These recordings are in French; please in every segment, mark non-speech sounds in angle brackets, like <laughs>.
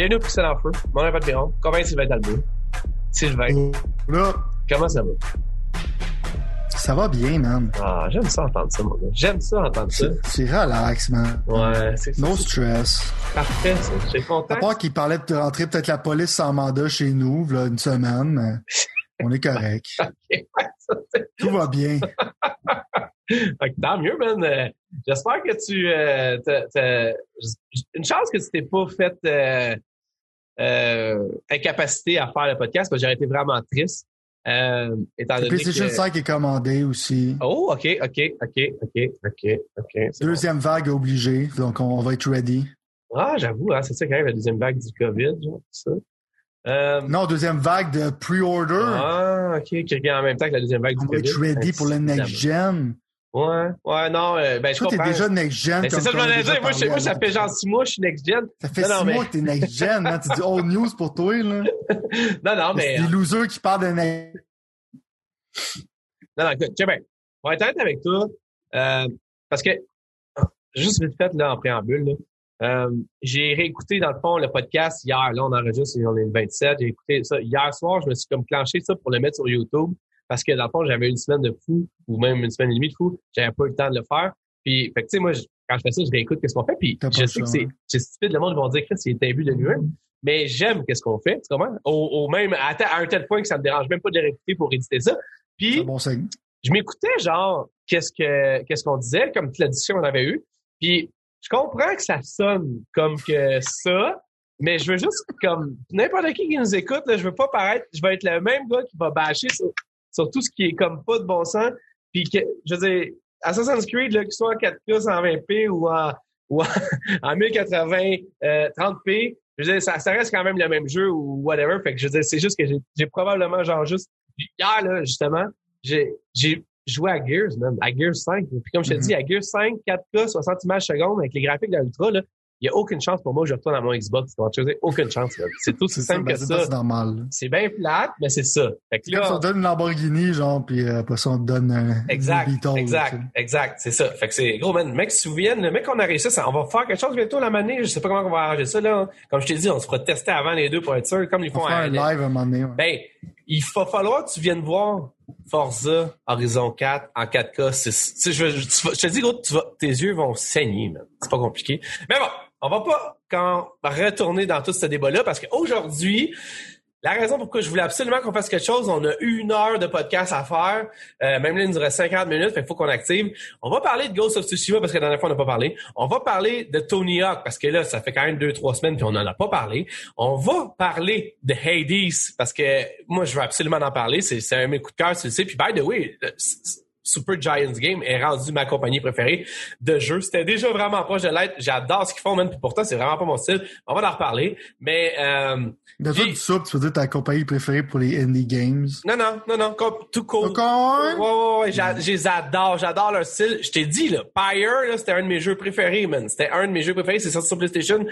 Bienvenue au Pixel en feu. Mon nom est Pat Perron. Convainc Sylvain Talbot. Sylvain, Là, comment ça va? ça va bien, man. Ah, j'aime ça entendre ça, mon gars. J'aime ça entendre ça. C'est relax, man. Ouais, c'est No stress. parfait, ça. Suis content. À part qu'il parlait de rentrer peut-être la police sans mandat chez nous, là, une semaine, mais <laughs> on est correct. Ouais, Tout va bien. <laughs> Fait que tant mieux, man. Euh, J'espère que tu... Euh, une chance que tu t'es pas fait euh, incapacité à faire le podcast, parce que j'aurais été vraiment triste. Euh, étant donné PlayStation que... 5 est commandé aussi. Oh, OK, OK, OK, OK, OK, OK. c'est bon. Deuxième vague obligée, donc on va être ready. Ah, j'avoue, hein, c'est ça quand même la deuxième vague du COVID, genre, ça. Euh, Non, deuxième vague de pre-order. Ah, OK, qui revient en même temps que la deuxième vague on du va COVID. être ready pour le next gen. Ouais, ouais, non, euh, ben, je Toi, t'es comprends. déjà next gen. Mais c'est ça que je voulais déjà dire. Moi, je- parlé moi, ça fait genre six mois, je suis next gen. Ça fait Non, six non, mais- mois que t'es next gen, hein. Tu dis old news pour toi, là. <laughs> Non, non, mais. C'est des losers qui parlent de next Non, non, écoute, tiens, ben, on va être honnête avec toi. Euh, parce que, juste vite fait, là, en préambule, là, euh, j'ai réécouté, dans le fond, le podcast hier. Là, on enregistre, on est le 27. J'ai écouté ça hier soir. Je me suis comme clenché ça pour le mettre sur YouTube. Parce que, dans le fond, j'avais une semaine de fou, ou même une semaine et demie de fou. J'avais pas eu le temps de le faire. Puis, fait tu sais, moi, je- quand je fais ça, je réécoute qu'est-ce qu'on fait. Puis, je le sais que c'est hein. c'est stupide. Le monde va dire que c'est un but de nuit. Mais j'aime qu'est-ce qu'on fait. Tu comprends? Au, au même, à, un tel point que ça me dérange même pas de le réécouter pour éditer ça. Puis, bon signe. je m'écoutais genre qu'est-ce que qu'est-ce qu'on disait comme toute la discussion qu'on avait eue puis je comprends que ça sonne comme que ça mais je veux juste comme n'importe qui qui nous écoute là, je veux pas paraître je vais être le même gars qui va bâcher sur, sur tout ce qui est comme pas de bon sens puis que je veux dire Assassin's Creed là qu'il soit en 4K 120p ou en ou en, <laughs> en 1080 euh, 30p je veux dire ça, ça reste quand même le même jeu ou whatever fait que je veux dire c'est juste que j'ai probablement genre juste hier là justement j'ai j'ai joué à Gears, man, à Gears 5. Puis comme je te Mhm. dis, à Gears 5, 4K, 60 images secondes avec les graphiques de l'Ultra, là, il n'y a aucune chance pour moi que je retourne à mon Xbox. Aucune chance. C'est tout aussi simple ben, que ça. pas- c'est normal. C'est bien plate, mais c'est ça. Fait que on là, te donne une Lamborghini, genre, puis euh, après ça, on te donne un exact, exact, exact, c'est ça. Fait que c'est gros, man. Mec se souvienne, le mec, on a réussi ça. On va faire quelque chose bientôt la manée. Je sais pas comment on va arranger ça, là. Comme je t'ai dit, on se fera tester avant les deux pour être sûr, comme ils On font à- un live un moment donné. ouais. Ben, il va falloir que tu viennes voir Forza Horizon 4 en 4K. C'est- tu sais, je, te dis, gros, tu vas- tes yeux vont saigner, man. C'est pas compliqué. Mais bon, on va pas quand retourner dans tout ce débat-là parce qu'aujourd'hui, la raison pourquoi je voulais absolument qu'on fasse quelque chose, on a une heure de podcast à faire. Euh, même là, il nous reste 50 minutes, fait qu'il faut qu'on active. On va parler de Ghost of Tsushima parce que la dernière fois, on n'a pas parlé. On va parler de Tony Hawk parce que là, ça fait quand même deux, trois semaines puis on n'en a pas parlé. On va parler de Hades parce que moi, je veux absolument en parler. C'est un de mes de cœur, tu le sais. Puis by the way, s- Super Giants Game est rendu ma compagnie préférée de jeu. C'était déjà vraiment proche de l'être. J'adore ce qu'ils font, man. Puis pourtant, c'est vraiment pas mon style. On va en reparler. Mais euh, De toute ça, tu peux dire ta compagnie préférée pour les indie games. non, non, non, non, tout cool. Ouais, ouais, ouais, j'a- je les adore, j'adore leur style. Je t'ai dit, là, Pyre, là, c'était un de mes jeux préférés, man. C'était un de mes jeux préférés, c'est sorti sur PlayStation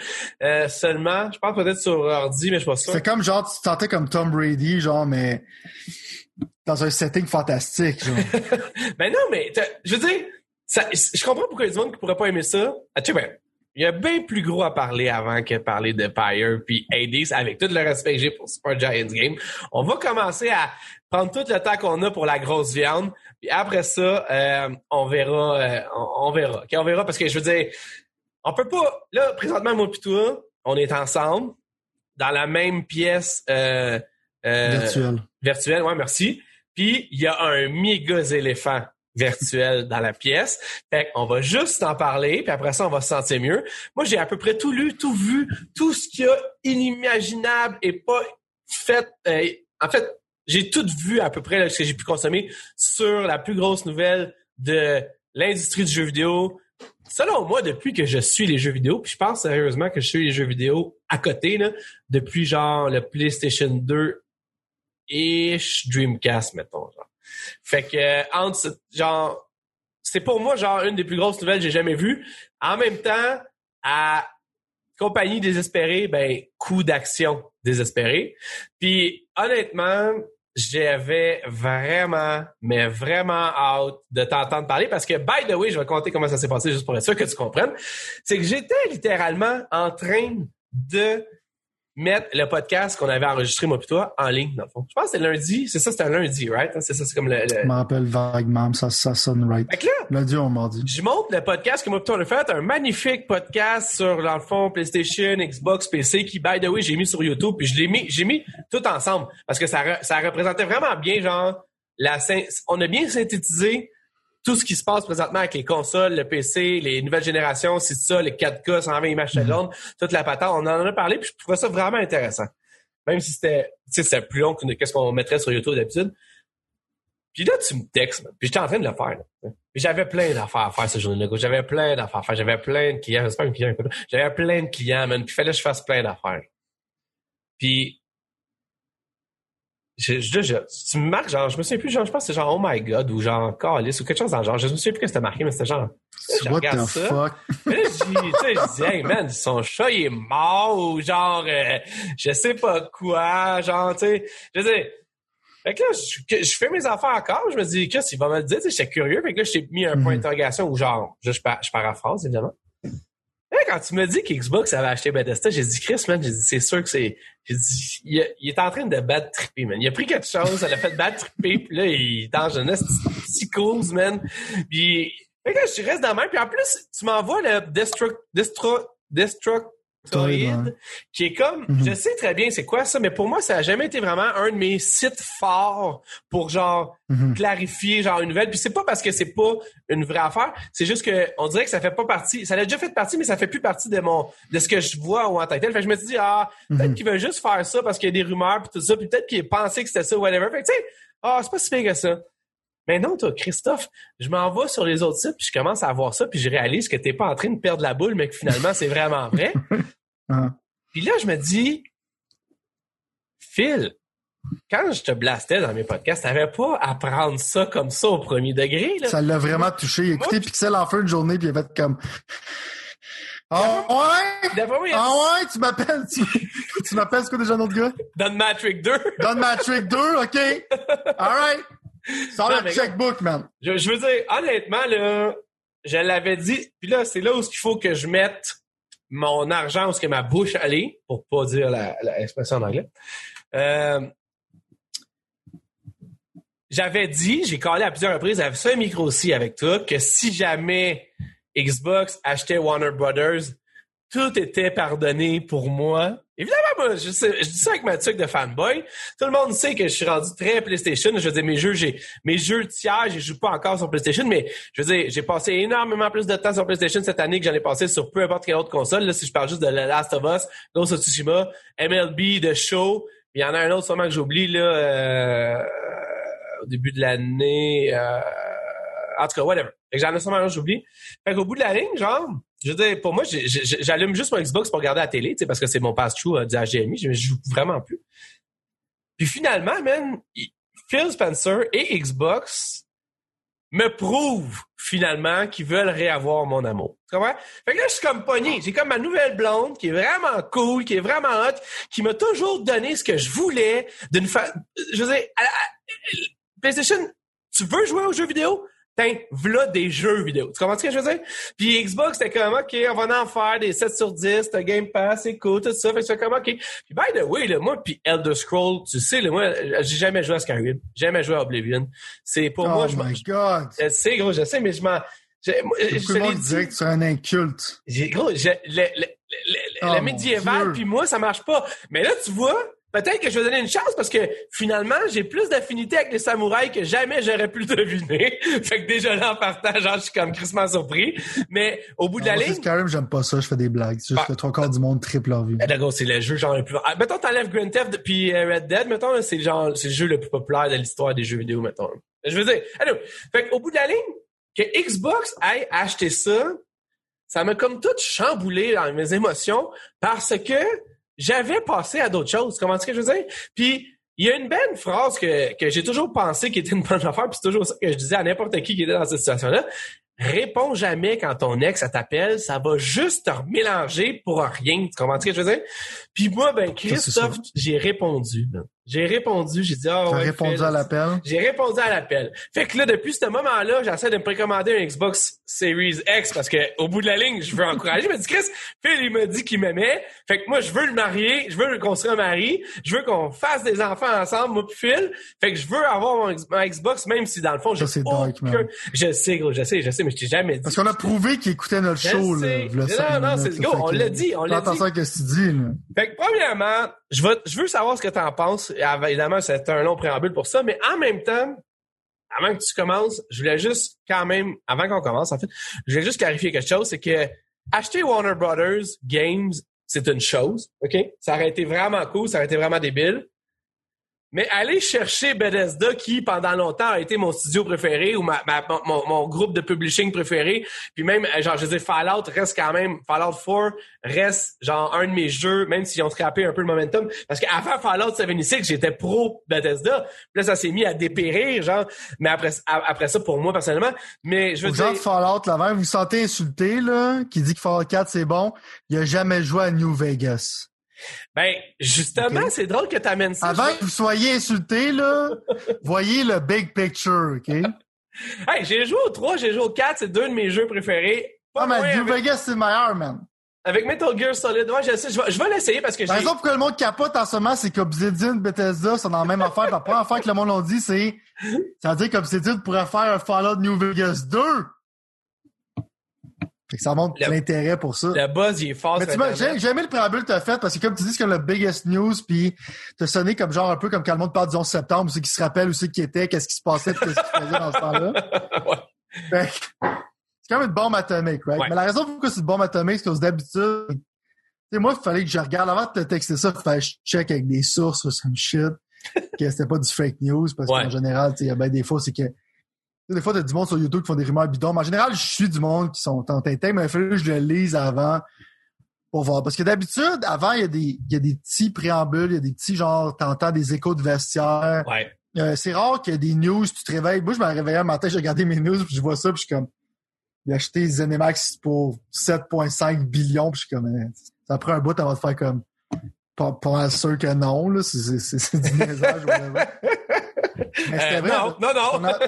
euh, seulement. Je pense peut-être sur ordi, mais je suis pas sûr. C'est comme genre, tu te sentais comme Tom Brady, genre, mais dans un setting fantastique, genre. <laughs> Ben non, mais je veux dire, ça, je comprends pourquoi il y a du monde qui pourrait pas aimer ça. Ah, tu sais, ben, il y a bien plus gros à parler avant que parler de Pyre puis Hades, avec tout le respect que j'ai pour Super Giants Game. On va commencer à prendre tout le temps qu'on a pour la grosse viande, puis après ça, euh, on verra, euh, on, on verra. On verra parce que je veux dire, on peut pas, là, présentement, moi pis toi, on est ensemble, dans la même pièce euh, euh, virtuel. virtuelle, ouais, merci. Puis il y a un méga éléphant virtuel dans la pièce. Fait qu'on va juste en parler, puis après ça, on va se sentir mieux. Moi, j'ai à peu près tout lu, tout vu, tout ce qu'il y a inimaginable et pas fait. euh, en fait, j'ai tout vu à peu près ce que j'ai pu consommer sur la plus grosse nouvelle de l'industrie du jeu vidéo. Selon moi, depuis que je suis les jeux vidéo, puis je pense sérieusement que je suis les jeux vidéo à côté, depuis genre le PlayStation 2 ish Dreamcast, mettons. Genre. Fait que euh, genre c'est pour moi genre une des plus grosses nouvelles que j'ai jamais vues. En même temps, à compagnie désespérée, ben coup d'action désespéré. Puis honnêtement, j'avais vraiment, mais vraiment hâte de t'entendre parler parce que, by the way, je vais te conter comment ça s'est passé juste pour être sûr que tu comprennes. C'est que j'étais littéralement en train de mettre le podcast qu'on avait enregistré, moi toi, en ligne, dans le fond. Je pense que c'était lundi. C'est ça, c'était un lundi, right? C'est ça, c'est comme le... Je me rappelle vaguement, ça, ça sonne right. Fait que là, Lundi ou mardi. je montre le podcast que moi toi on a fait, un magnifique podcast sur, dans le fond, PlayStation, Xbox, PC, qui, by the way, j'ai mis sur YouTube, puis je l'ai mis, j'ai mis tout ensemble. Parce que ça, re- ça représentait vraiment bien, genre, la, on a bien synthétisé tout ce qui se passe présentement avec les consoles, le PC, les nouvelles générations, c'est ça, les 4K, 120 images secondes, toute la patente. On en a parlé, puis je trouvais ça vraiment intéressant. Même si c'était, tu sais, c'était plus long que qu'est-ce qu'on mettrait sur YouTube d'habitude. Puis là, tu me textes, man. puis j'étais en train de le faire. j'avais plein d'affaires à faire ce gars. J'avais plein d'affaires à faire. J'avais plein de clients. J'espère que client. J'avais plein de clients, man. Puis il fallait que je fasse plein d'affaires. Puis je, je, je- tu me marques, genre, je me souviens plus, genre, je pense que c'est genre Oh my God ou genre Calice ou quelque chose dans le genre. Je me souviens plus que c'était marqué, mais c'était genre. je What regarde the ça. fuck? Là, j'ai- je dis, hey man, son chat il est mort ou genre, euh, je sais pas quoi, genre, tu sais, je sais. Fait que là, je, je fais mes affaires encore, je me dis, qu'est-ce qu'il va me le dire, j'étais curieux, fait que là, je t'ai mis un point Mhm. d'interrogation ou genre, je, je, je paraphrase, évidemment. Quand tu me dis qu'Xbox avait acheté Bethesda, j'ai dit, Chris, man, j'ai dit, c'est sûr que c'est, j'ai dit, il, est en train de bad tripper, man. Il a pris quelque chose, ça l'a fait bad tripper, puis là, il est en jeunesse psychose, man. Puis, là, je reste dans la main, puis en plus, tu m'envoies le Destruct, Destro, Destructoid, Qui est comme, Mhm. je sais très bien c'est quoi ça, mais pour moi, ça a jamais été vraiment un de mes sites forts pour genre, Mhm. clarifier genre une nouvelle puis c'est pas parce que c'est pas une vraie affaire c'est juste que on dirait que ça fait pas partie ça l'a déjà fait partie mais ça fait plus partie de mon de ce que je vois ou en tant que tel fait que je me suis dit ah peut-être Mhm. qu'il veut juste faire ça parce qu'il y a des rumeurs puis tout ça puis peut-être qu'il pensait que c'était ça whatever fait que tu sais ah c'est pas si pire que ça mais non, toi, Christophe, je m'en vais sur les autres sites, puis je commence à voir ça, puis je réalise que t'es pas en train de perdre la boule, mais que finalement, c'est vraiment vrai. <laughs> Ah. Puis là, je me dis, Phil, quand je te blastais dans mes podcasts, t'avais pas à prendre ça comme ça au premier degré. Là? Ça l'a vraiment touché. Écoutez, Pixel en fin de journée, puis il a fait comme. Ah ouais? Moi, a Ah ouais? Tu m'appelles? Tu, tu m'appelles, c'est quoi déjà notre gars? Don Matrix 2. <laughs> Don Matrix 2, OK? Alright. Sors le checkbook, man. Je, je veux dire, honnêtement, là, je l'avais dit, puis là, c'est là où il faut que je mette mon argent, où ce que ma bouche allait, pour pas dire la, la en anglais. Euh, j'avais dit, j'ai collé à plusieurs reprises, avec ça un micro aussi avec toi, que si jamais Xbox achetait Warner Brothers, tout était pardonné pour moi. Évidemment, moi, je, sais- je dis ça avec ma tuque de fanboy. Tout le monde sait que je suis rendu très PlayStation. Je veux dire, mes jeux, j'ai, mes jeux tiers, je joue pas encore sur PlayStation, mais je veux dire, j'ai passé énormément plus de temps sur PlayStation cette année que j'en ai passé sur peu importe quelle autre console. Là, si je parle juste de The Last of Us, Ghost of Tsushima, MLB, The Show, il y en a un autre sûrement que j'oublie, là, euh, au début de l'année, euh, en tout cas, whatever. Fait que j'en ai sûrement j'oublie. Fait qu'au bout de la ligne, genre, je veux dire, pour moi, j'allume juste mon Xbox pour regarder la télé, tu sais, parce que c'est mon pass-through euh, du HDMI. Je, joue vraiment plus. Puis finalement, man, il- Phil Spencer et Xbox me prouvent finalement qu'ils veulent réavoir mon amour. Tu comprends? Fait que là, je suis comme pogné. J'ai comme ma nouvelle blonde qui est vraiment cool, qui est vraiment hot, qui m'a toujours donné ce que je voulais d'une fa... Je veux dire, PlayStation, tu veux jouer aux jeux vidéo? Tiens, v'là des jeux vidéo. Tu comprends ce que je veux dire? Puis Xbox, c'était comme, OK, on va en faire des 7 sur 10, t'as Game Pass, c'est cool, tout ça. Fait que c'est comme, OK. Puis by the way, là, moi, puis Elder Scroll, tu sais, là, moi, j'ai jamais joué à Skyrim. Jamais joué à Oblivion. C'est pour moi, oh je m'en... my God. Je sais, gros, je sais, mais je m'en... je- moi, monde dit. dirait que tu es un inculte. J'ai, gros, je- le, le, le, Oh, le mon médiéval, Dieu. puis moi, ça marche pas. Mais là, tu vois, peut-être que je vais donner une chance parce que finalement, j'ai plus d'affinité avec les samouraïs que jamais j'aurais pu le <laughs> deviner. fait que déjà là, en partant, genre, je suis comme crissement surpris. Mais au bout de la Moi, c'est ligne, Skyrim, j'aime pas ça, je fais des blagues. C'est juste Bah. que trois quarts du monde triple leur vie. eh, d'accord, c'est le jeu genre le plus. Ah, mettons, t'enlèves Grand Theft puis euh, Red Dead, mettons, c'est genre, c'est le jeu le plus populaire de l'histoire des jeux vidéo, mettons. Je veux dire, allô. Fait qu'au bout de la ligne, que Xbox ait acheté ça, ça m'a comme tout chamboulé dans mes émotions parce que j'avais passé à d'autres choses. Comment est-ce que je veux dire? Puis, il y a une belle phrase que, que j'ai toujours pensé qui était une bonne affaire, puis c'est toujours ça que je disais à n'importe qui qui était dans cette situation-là. Réponds jamais quand ton ex ça t'appelle, ça va juste te remélanger pour rien. Tu comprends ce que je veux dire? Puis moi, ben, Christophe, j'ai répondu. J'ai répondu, j'ai dit, ah T'as ouais. répondu à l'appel? J'ai répondu à l'appel. Fait que là, depuis ce moment-là, j'essaie de me précommander un Xbox Series X parce que au bout de la ligne, je veux encourager. Je me dis, Chris, Phil, il m'a dit qu'il m'aimait. Fait que moi, je veux le marier, je veux construire un mari, je veux qu'on fasse des enfants ensemble, moi puis Phil. Fait que je veux avoir mon, Xbox, même si dans le fond, j'ai dark, aucun... man. Je sais, gros, je sais, je sais, mais je t'ai jamais dit. Parce qu'on a prouvé qu'il écoutait notre Je show, sais. là. Non, non, c'est on l'a dit, on l'a attention dit. à ce que tu dis, là. Fait que premièrement, je, veux, savoir ce que tu en penses. Évidemment, c'est un long préambule pour ça, mais en même temps, avant que tu commences, je voulais juste quand même, avant qu'on commence, en fait, je voulais juste clarifier quelque chose, c'est que acheter Warner Brothers Games, c'est une chose, OK? Ça aurait été vraiment cool, ça aurait été vraiment débile. Mais aller chercher Bethesda, qui pendant longtemps a été mon studio préféré ou ma, ma- mon, mon groupe de publishing préféré, puis même, euh, genre, je veux dire, Fallout reste quand même, Fallout 4 reste, genre, un de mes jeux, même s'ils ont scrappé un peu le momentum. Parce qu'avant Fallout 76, j'étais pro Bethesda. Puis là, ça s'est mis à dépérir, genre, mais après, après ça, pour moi, personnellement. Mais je veux Aux gens de dire, Fallout, là, vous vous sentez insulté, là, qui dit que Fallout 4 c'est bon, il a jamais joué à New Vegas. Ben, justement, c'est drôle que tu amènes ça. Avant que vous soyez insulté, là, <laughs> voyez le big picture, OK? Hey, j'ai joué au 3, j'ai joué au 4, c'est deux de mes jeux préférés. Pas Ah, mais New avec, Vegas, c'est le meilleur, man. avec Metal Gear Solid. Ouais, je sais, je vais, je vais l'essayer parce que La j'ai... raison pourquoi le monde capote en ce moment, c'est qu'Obsidian, Bethesda sont dans la même affaire. La première <laughs> affaire que le monde l'a dit, c'est, ça veut dire qu'Obsidian pourrait faire un Fallout New Vegas 2. Fait que ça montre l'intérêt pour ça. Le buzz, il est fort Mais tu vois, j'ai aimé le préambule que t'as fait parce que comme tu dis, c'est comme le biggest news puis t'as sonné comme genre un peu comme quand le monde parle du 11 septembre, ceux qui se rappellent où c'est qui était, qu'est-ce qui se passait, qu'est-ce qu'il faisait dans ce <laughs> temps-là. Ouais. Fait que c'est comme une bombe atomique, right? Ouais. Mais la raison pourquoi c'est une bombe atomique, c'est que d'habitude, tu sais, moi, il fallait que je regarde avant de te texter ça, il fallait que je check avec des sources ou some shit, que c'était pas du fake news, parce Ouais. qu'en général, tu sais, il y a bien des fois, c'est que des fois, t'as du monde sur YouTube qui font des rumeurs bidons. Mais en général, je suis du monde qui sont entêtés, mais il fallait que je le lise avant pour voir. Parce que d'habitude, avant, il y a des, il y a des petits préambules, il y a des petits genre, t'entends des échos de vestiaire. Ouais. Euh, c'est rare qu'il y ait des news, tu te réveilles. Moi, je me réveillais un matin, j'ai regardé mes news, puis je vois ça, puis je suis comme, il a acheté Zenimax pour 7,5 billions, puis je suis comme, euh, ça prend un bout avant de faire comme, pas, pas sûr que non, là, c'est, c'est, c'est, c'est du niaisage. <laughs> Mais c'était Euh, vrai. non, non, non. A-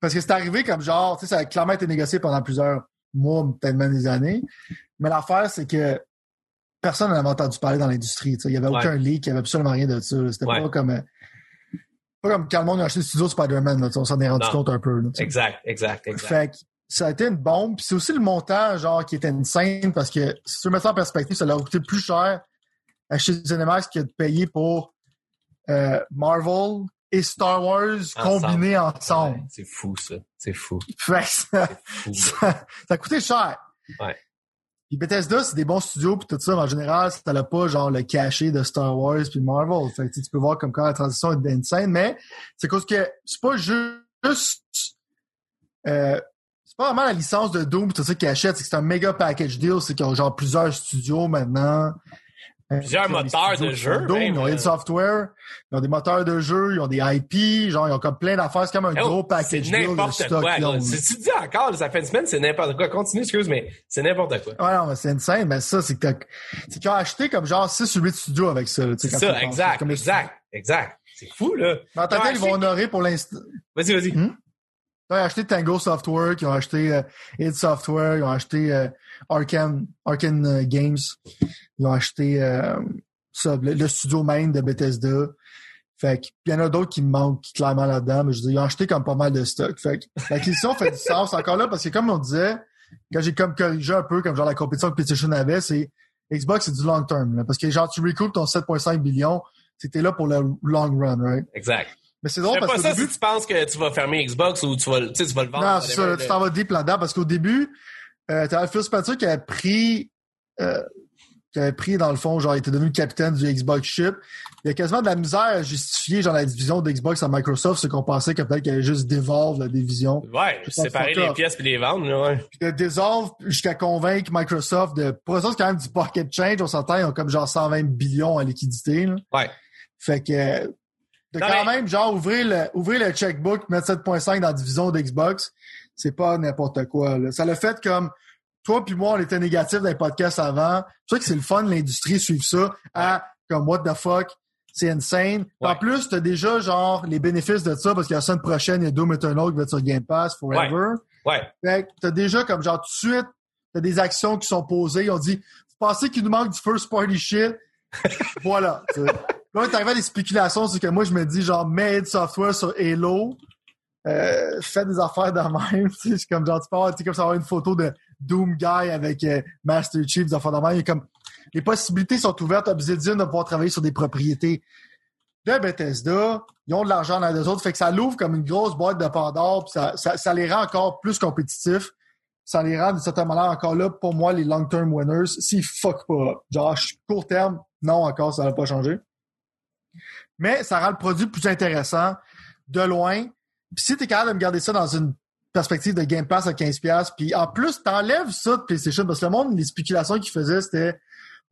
Parce que c'est arrivé comme genre, tu sais, ça a clairement été négocié pendant plusieurs mois, peut-être même des années. Mais l'affaire, c'est que personne n'en avait entendu parler dans l'industrie. tu sais. Il y avait Ouais. aucun leak, il y avait absolument rien de ça. C'était Ouais. pas comme euh, pas comme quand le monde a acheté le studio Spider-Man, on s'en est rendu Non. compte un peu. là. Exact, exact, exact. Fait que ça a été une bombe. Puis c'est aussi le montant, genre, qui était insane parce que si tu mettre ça en perspective, ça leur a coûté plus cher acheter Cinemax que de payer pour euh, Marvel et Star Wars combinés ensemble. Ouais, c'est fou, ça. C'est fou. Fait ça, Fou. <laughs> ça, ça a coûté cher. Ouais. Puis Bethesda, c'est des bons studios puis tout ça, mais en général, ça n'a pas genre le cachet de Star Wars puis Marvel. Fait que, tu peux voir comme quand la transition est insane, mais c'est cause que c'est pas juste euh, c'est pas vraiment la licence de Doom tout ça qu'ils achètent, c'est que c'est un méga package deal, c'est qu'ils ont genre plusieurs studios maintenant. Euh, Plusieurs ils moteurs de jeu, Doom, ils ont euh. id Software, ils ont des moteurs de jeu, ils ont des IP, genre ils ont comme plein d'affaires, c'est comme un Oh, gros package deal de n'importe stock. Si tu dis encore, ça fait une semaine, c'est n'importe quoi. Continue, excuse, mais c'est n'importe quoi. Ouais, non, mais c'est insane, mais ça, c'est que qu'ils ont acheté comme genre 6 ou 8 studios avec ça. tu C'est tu ça, exact, exact, exact. C'est fou, là. Mais en Ils ils vont honorer pour l'instant. Vas-y, vas-y. Hmm? Ils ont acheté Tango Software, qui ont acheté euh, id Software, ils ont acheté euh, Arkane, Arkane euh, Games, ils ont acheté euh, ça, le, le studio main de Bethesda. Fait que, il y en a d'autres qui me manquent clairement là-dedans, mais je veux dire, ils ont acheté comme pas mal de stock. Fait que l'acquisition fait du sens encore là, parce que comme on disait, quand j'ai comme corrigé un peu, comme genre la compétition que PlayStation avait, c'est Xbox, c'est du long term. Là, parce que genre, tu recoupes ton 7,5 billions, c'était là pour le long run, right? Exact. Mais c'est drôle pas parce ça début, si tu penses que tu vas fermer Xbox ou tu vas, le- tu vas le vendre. Non, c'est ça, tu t'en vas deep là-dedans parce qu'au début, euh, t'avais Phil Spencer qui avait pris, euh, qui avait pris, dans le fond, genre, il était devenu capitaine du Xbox ship. Il y a quasiment de la misère à justifier, genre, la division d'Xbox à Microsoft, c'est qu'on pensait que peut-être qu'il allait juste dévolve la division. Ouais, séparer les pièces puis les vendre, là, ouais. Puis de dissolve jusqu'à convaincre Microsoft de, pour autres, c'est quand même du pocket change, on s'entend, ils ont comme genre 120 billions en liquidité, là. Ouais. Fait que, de Non, quand mais- même, genre, ouvrir le, ouvrir le checkbook, mettre 7.5 dans la division d'Xbox, c'est pas n'importe quoi, là. Ça l'a fait comme, toi puis moi, on était négatifs dans les podcasts avant. C'est sûr que c'est le fun, l'industrie, suivre ça, à, comme, what the fuck, C'est insane. Ouais. En plus, t'as déjà genre les bénéfices de ça parce a la semaine prochaine, il y a Doom Eternal qui va être sur Game Pass forever. Ouais. Que t'as déjà comme genre tout de suite, t'as des actions qui sont posées. Ils ont dit, vous pensez qu'il nous manque du first party shit? <laughs> voilà. Tu sais. Là, t'arrives à des spéculations, c'est que moi, je me dis genre, made software sur Halo, euh, fais des affaires de même. <laughs> tu sais, comme genre, tu peux avoir, tu comme ça, avoir une photo de Doom Guy avec euh, Master Chief, des affaires de même. A comme, les possibilités sont ouvertes. Obsidian de pouvoir travailler sur des propriétés de Bethesda. Ils ont de l'argent dans les autres. Fait que ça l'ouvre comme une grosse boîte de Pandore. Puis ça, ça, ça les rend encore plus compétitifs. Ça les rend d'une certaine manière encore là, pour moi, les long-term winners. S'ils fuck pas. Genre, court terme, non, encore, ça va pas changer. Mais ça rend le produit plus intéressant de loin. Puis si t'es capable de me garder ça dans une perspective de Game Pass à 15$, puis en plus, t'enlèves ça de PlayStation, parce que le monde, les spéculations qu'ils faisaient, c'était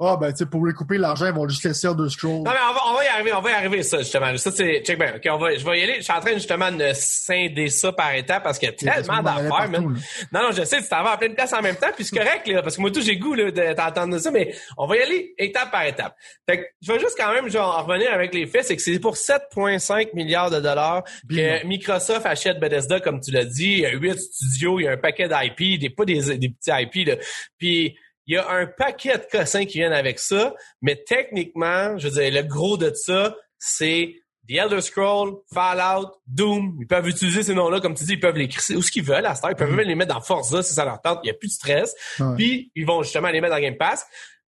Ah, ben, tu sais, pour recouper l'argent, ils vont juste laisser Elder Scrolls. Non, mais on va, on va y arriver, on va y arriver, ça, justement. Ça, c'est, check bien. OK, on va, je vais y aller. Je suis en train, justement, de scinder ça par étapes parce qu'il y a tellement d'affaires, man. Non, non, je sais, tu t'en vas à plein de places en même temps, puis c'est correct, là, parce que moi, tout, j'ai goût, là, de t'entendre ça, mais on va y aller étape par étape. Fait que, je vais juste quand même, genre, en revenir avec les faits, c'est que c'est pour 7,5 milliards de dollars que Microsoft achète Bethesda, comme tu l'as dit. Il y a huit studios, il y a un paquet d'IP, des, pas des, des petits IP, là. Puis, il y a un paquet de cossins qui viennent avec ça, mais techniquement, je veux dire, le gros de ça, c'est The Elder Scroll, Fallout, Doom. Ils peuvent utiliser ces noms-là, comme tu dis, ils peuvent les crisser où ce qu'ils veulent à cette heure. Ils peuvent même les mettre dans Forza si ça leur tente. Il n'y a plus de stress. Ouais. Puis, ils vont justement les mettre dans Game Pass.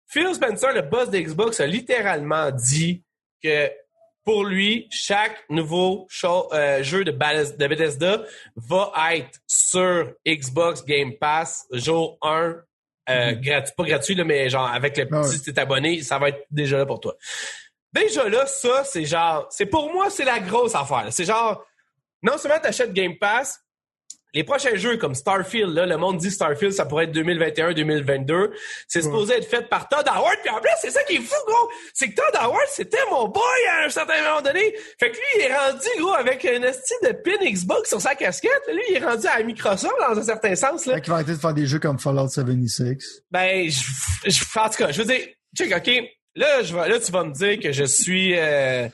Phil Spencer, le boss d'Xbox, a littéralement dit que pour lui, chaque nouveau show- euh, jeu de, de Bethesda va être sur Xbox Game Pass jour 1, euh, gratuit, pas gratuit, là, mais genre avec le Ah ouais. si t'es abonné, ça va être déjà là pour toi. Déjà là, ça, c'est genre, c'est pour moi, c'est la grosse affaire. C'est genre, non seulement t'achètes Game Pass, les prochains jeux comme Starfield, là, le monde dit Starfield, ça pourrait être 2021-2022. C'est supposé être fait par Todd Howard. Puis en plus, c'est ça qui est fou, gros. C'est que Todd Howard, c'était mon boy à un certain moment donné. Fait que lui, il est rendu, gros, avec un esti de pin Xbox sur sa casquette. Lui, il est rendu à Microsoft, dans un certain sens, là. Fait qu'ils vont arrêter de faire des jeux comme Fallout 76. Ben, je, je- en tout cas, je veux dire, check, OK, là, je vais, là, tu vas me dire que je suis... euh,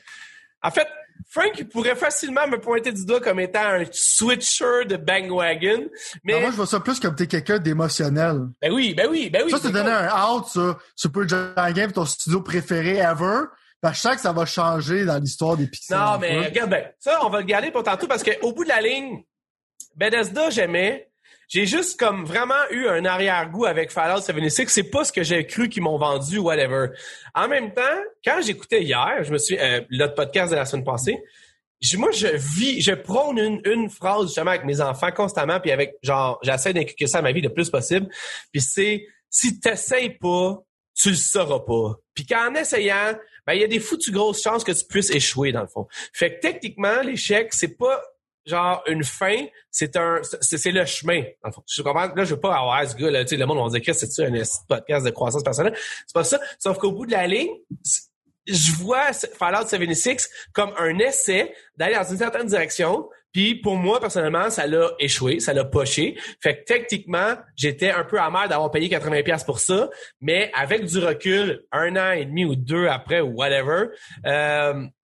En fait, Frank pourrait facilement me pointer du doigt comme étant un switcher de bandwagon, mais... Alors moi, je vois ça plus comme t'es quelqu'un d'émotionnel. Ben oui, ben oui, ben oui. ça, c'est te donner cool. un out, ça, Super Giant Game, ton studio préféré ever. Ben, je sens que ça va changer dans l'histoire des pixels. Non, mais peu. regarde bien. Ça, on va le garder pour tantôt parce qu'au bout de la ligne, Bethesda, j'aimais. J'ai juste comme vraiment eu un arrière-goût avec Fallout 76. C'est pas ce que j'ai cru qu'ils m'ont vendu, whatever. En même temps, quand j'écoutais hier, je me suis, euh, l'autre podcast de la semaine passée, moi, je vis, je prône une, une phrase justement avec mes enfants constamment, puis avec, genre, j'essaie d'inculquer ça à ma vie le plus possible. Puis c'est, si t'essayes pas, tu le sauras pas. Puis qu'en essayant, ben, il y a des foutues grosses chances que tu puisses échouer, dans le fond. Fait que techniquement, l'échec, c'est pas genre une fin, c'est un c'est c'est le chemin. Je comprends? Là, je veux pas avoir ce gars là, tu sais, le monde va dire Chris, c'est-tu un esti de podcast de croissance personnelle? C'est pas ça. Sauf qu'au bout de la ligne, je vois Fallout 76 comme un essai d'aller dans une certaine direction. Puis pour moi, personnellement, ça l'a échoué, ça l'a poché. Fait que techniquement, j'étais un peu amer d'avoir payé 80$ pour ça, mais avec du recul, un an et demi ou deux après ou whatever, euh, c'est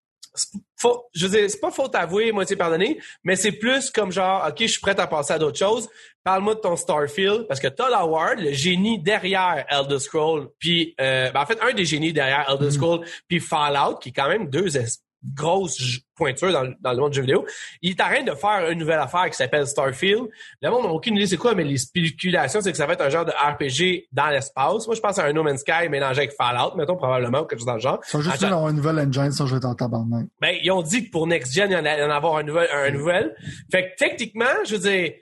faut- je veux dire, c'est pas faute avouée, moitié pardonnée, mais c'est plus comme genre, OK, je suis prêt à passer à d'autres choses. Parle-moi de ton Starfield, parce que Todd Howard, le génie derrière Elder Scroll, puis euh, ben, en fait, un des génies derrière Elder Scroll, puis Fallout, qui est quand même deux j- pointures dans, le- dans le monde du jeu vidéo, il est en train de faire une nouvelle affaire qui s'appelle Starfield. Le monde n'a aucune idée c'est quoi, mais les spéculations, c'est que ça va être un genre de RPG dans l'espace. Moi, je pense à un No Man's Sky mélangé avec Fallout, mettons, probablement, ou quelque chose dans le genre. Ils sont juste d'avoir une nouvelle engine, ça, je vais en tabarnak. Ben, ils ont dit que pour Next Gen, il y en a, il y en a avoir un nouvel, un nouvel. Fait que techniquement, je veux dire,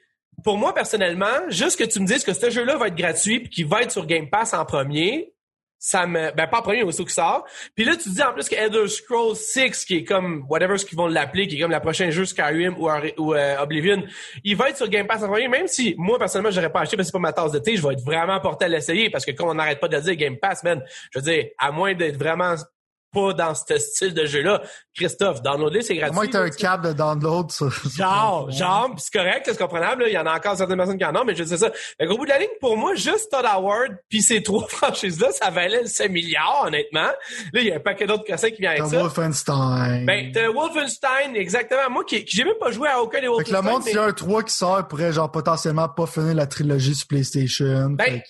pour moi personnellement, juste que tu me dises que ce jeu-là va être gratuit puis qu'il va être sur Game Pass en premier, ça me, ben pas en premier, mais aussitôt qu'il sort. Puis là, tu dis en plus que Elder Scrolls 6, qui est comme whatever ce qu'ils vont l'appeler, qui est comme la prochaine jeu Skyrim ou, euh, Oblivion, il va être sur Game Pass en premier, même si moi personnellement j'aurais pas acheté parce que c'est pas ma tasse de thé, je vais être vraiment porté à l'essayer parce que comme on n'arrête pas de dire Game Pass, man, je veux dire, à moins d'être vraiment pas dans ce style de jeu-là. Christophe, downloader, c'est gratuit. Moi, t'as un cap de download. Ça, genre, genre, pis c'est correct, c'est comprenable. Il y en a encore certaines personnes qui en ont, mais je sais ça. Mais au bout de la ligne, pour moi, juste Todd Howard puis ces trois <laughs> franchises-là, ça valait 7 milliards, honnêtement. Là, il y a un paquet d'autres cassins qui viennent avec ça. Wolfenstein. Ben, t'as Wolfenstein, exactement. Moi, qui, qui j'ai même pas joué à aucun des Wolfenstein. Fait que le monde, s'il y a un 3 qui sort, pourrait, genre, potentiellement pas finir la trilogie sur PlayStation. Ben,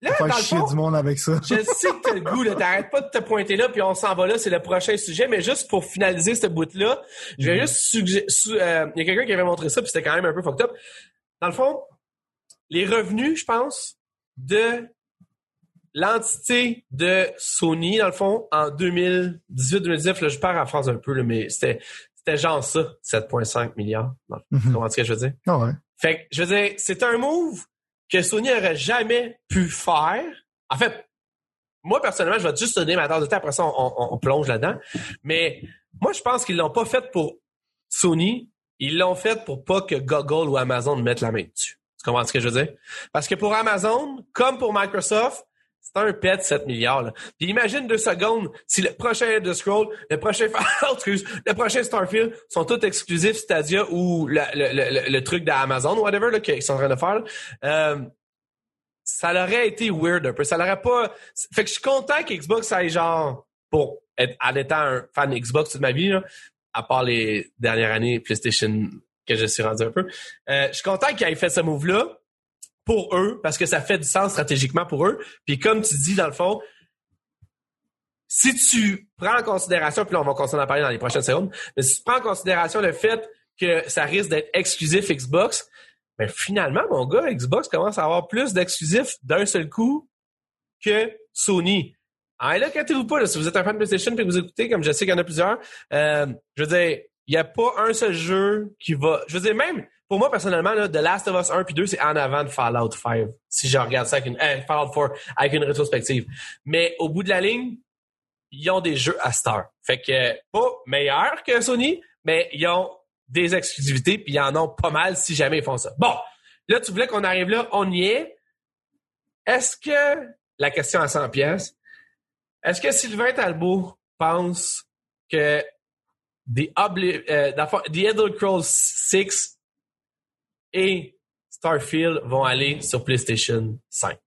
Là, dans chier du monde avec ça. Je sais que t'as le goût, là. T'arrêtes pas de te pointer là, puis on s'en va là, c'est le prochain sujet. Mais juste pour finaliser ce bout-là, je vais mhm. juste suggérer, euh, il y a quelqu'un qui avait montré ça, puis c'était quand même un peu fucked up. Dans le fond, les revenus, je pense, de l'entité de Sony, dans le fond, en 2018-2019, là, je pars en France un peu, là, mais c'était, c'était genre ça, 7,5 milliards. Mm -hmm. ce que je veux dire? Ah ouais. Fait que, je veux dire, c'est un move que Sony aurait jamais pu faire. En fait, moi, personnellement, je vais juste donner ma tasse de temps, après ça, on, plonge là-dedans. Mais moi, je pense qu'ils l'ont pas fait pour Sony. Ils l'ont fait pour pas que Google ou Amazon mettent la main dessus. Tu comprends ce que je veux dire? Parce que pour Amazon, comme pour Microsoft, c'est un pet 7 milliards. Là. Imagine deux secondes si le prochain The Scroll, le prochain <laughs> Fallout, le prochain Starfield sont tous exclusifs Stadia ou le, le, le, truc d'Amazon ou whatever qu'ils sont en train de faire. Euh, ça aurait été weird un peu. Ça l'aurait pas. Fait que je suis content qu'Xbox aille genre pour être en étant un fan Xbox toute ma vie, là, à part les dernières années PlayStation que je suis rendu un peu. Euh, je suis content qu'il ait fait ce move-là pour eux, parce que ça fait du sens stratégiquement pour eux. Puis comme tu dis, dans le fond, si tu prends en considération, puis là, on va continuer à parler dans les prochaines secondes, mais si tu prends en considération le fait que ça risque d'être exclusif Xbox, ben finalement, mon gars, Xbox commence à avoir plus d'exclusifs d'un seul coup que Sony. Ah, là, inquiétez-vous pas, si vous êtes un fan de PlayStation et que vous écoutez, comme je sais qu'il y en a plusieurs, euh, je veux dire, il n'y a pas un seul jeu qui va. Je veux dire, même pour moi, personnellement, The Last of Us 1 puis 2, c'est en avant de Fallout 5. Si je regarde ça avec une, euh, Fallout 4 avec une rétrospective. Mais au bout de la ligne, ils ont des jeux à Star. Fait que, pas meilleurs que Sony, mais ils ont des exclusivités puis ils en ont pas mal si jamais ils font ça. Bon. Là, tu voulais qu'on arrive là, on y est. Est-ce que, la question à 100 pièces, est-ce que Sylvain Talbot pense que The, euh, The Elder Scrolls 6 et Starfield vont aller sur PlayStation 5?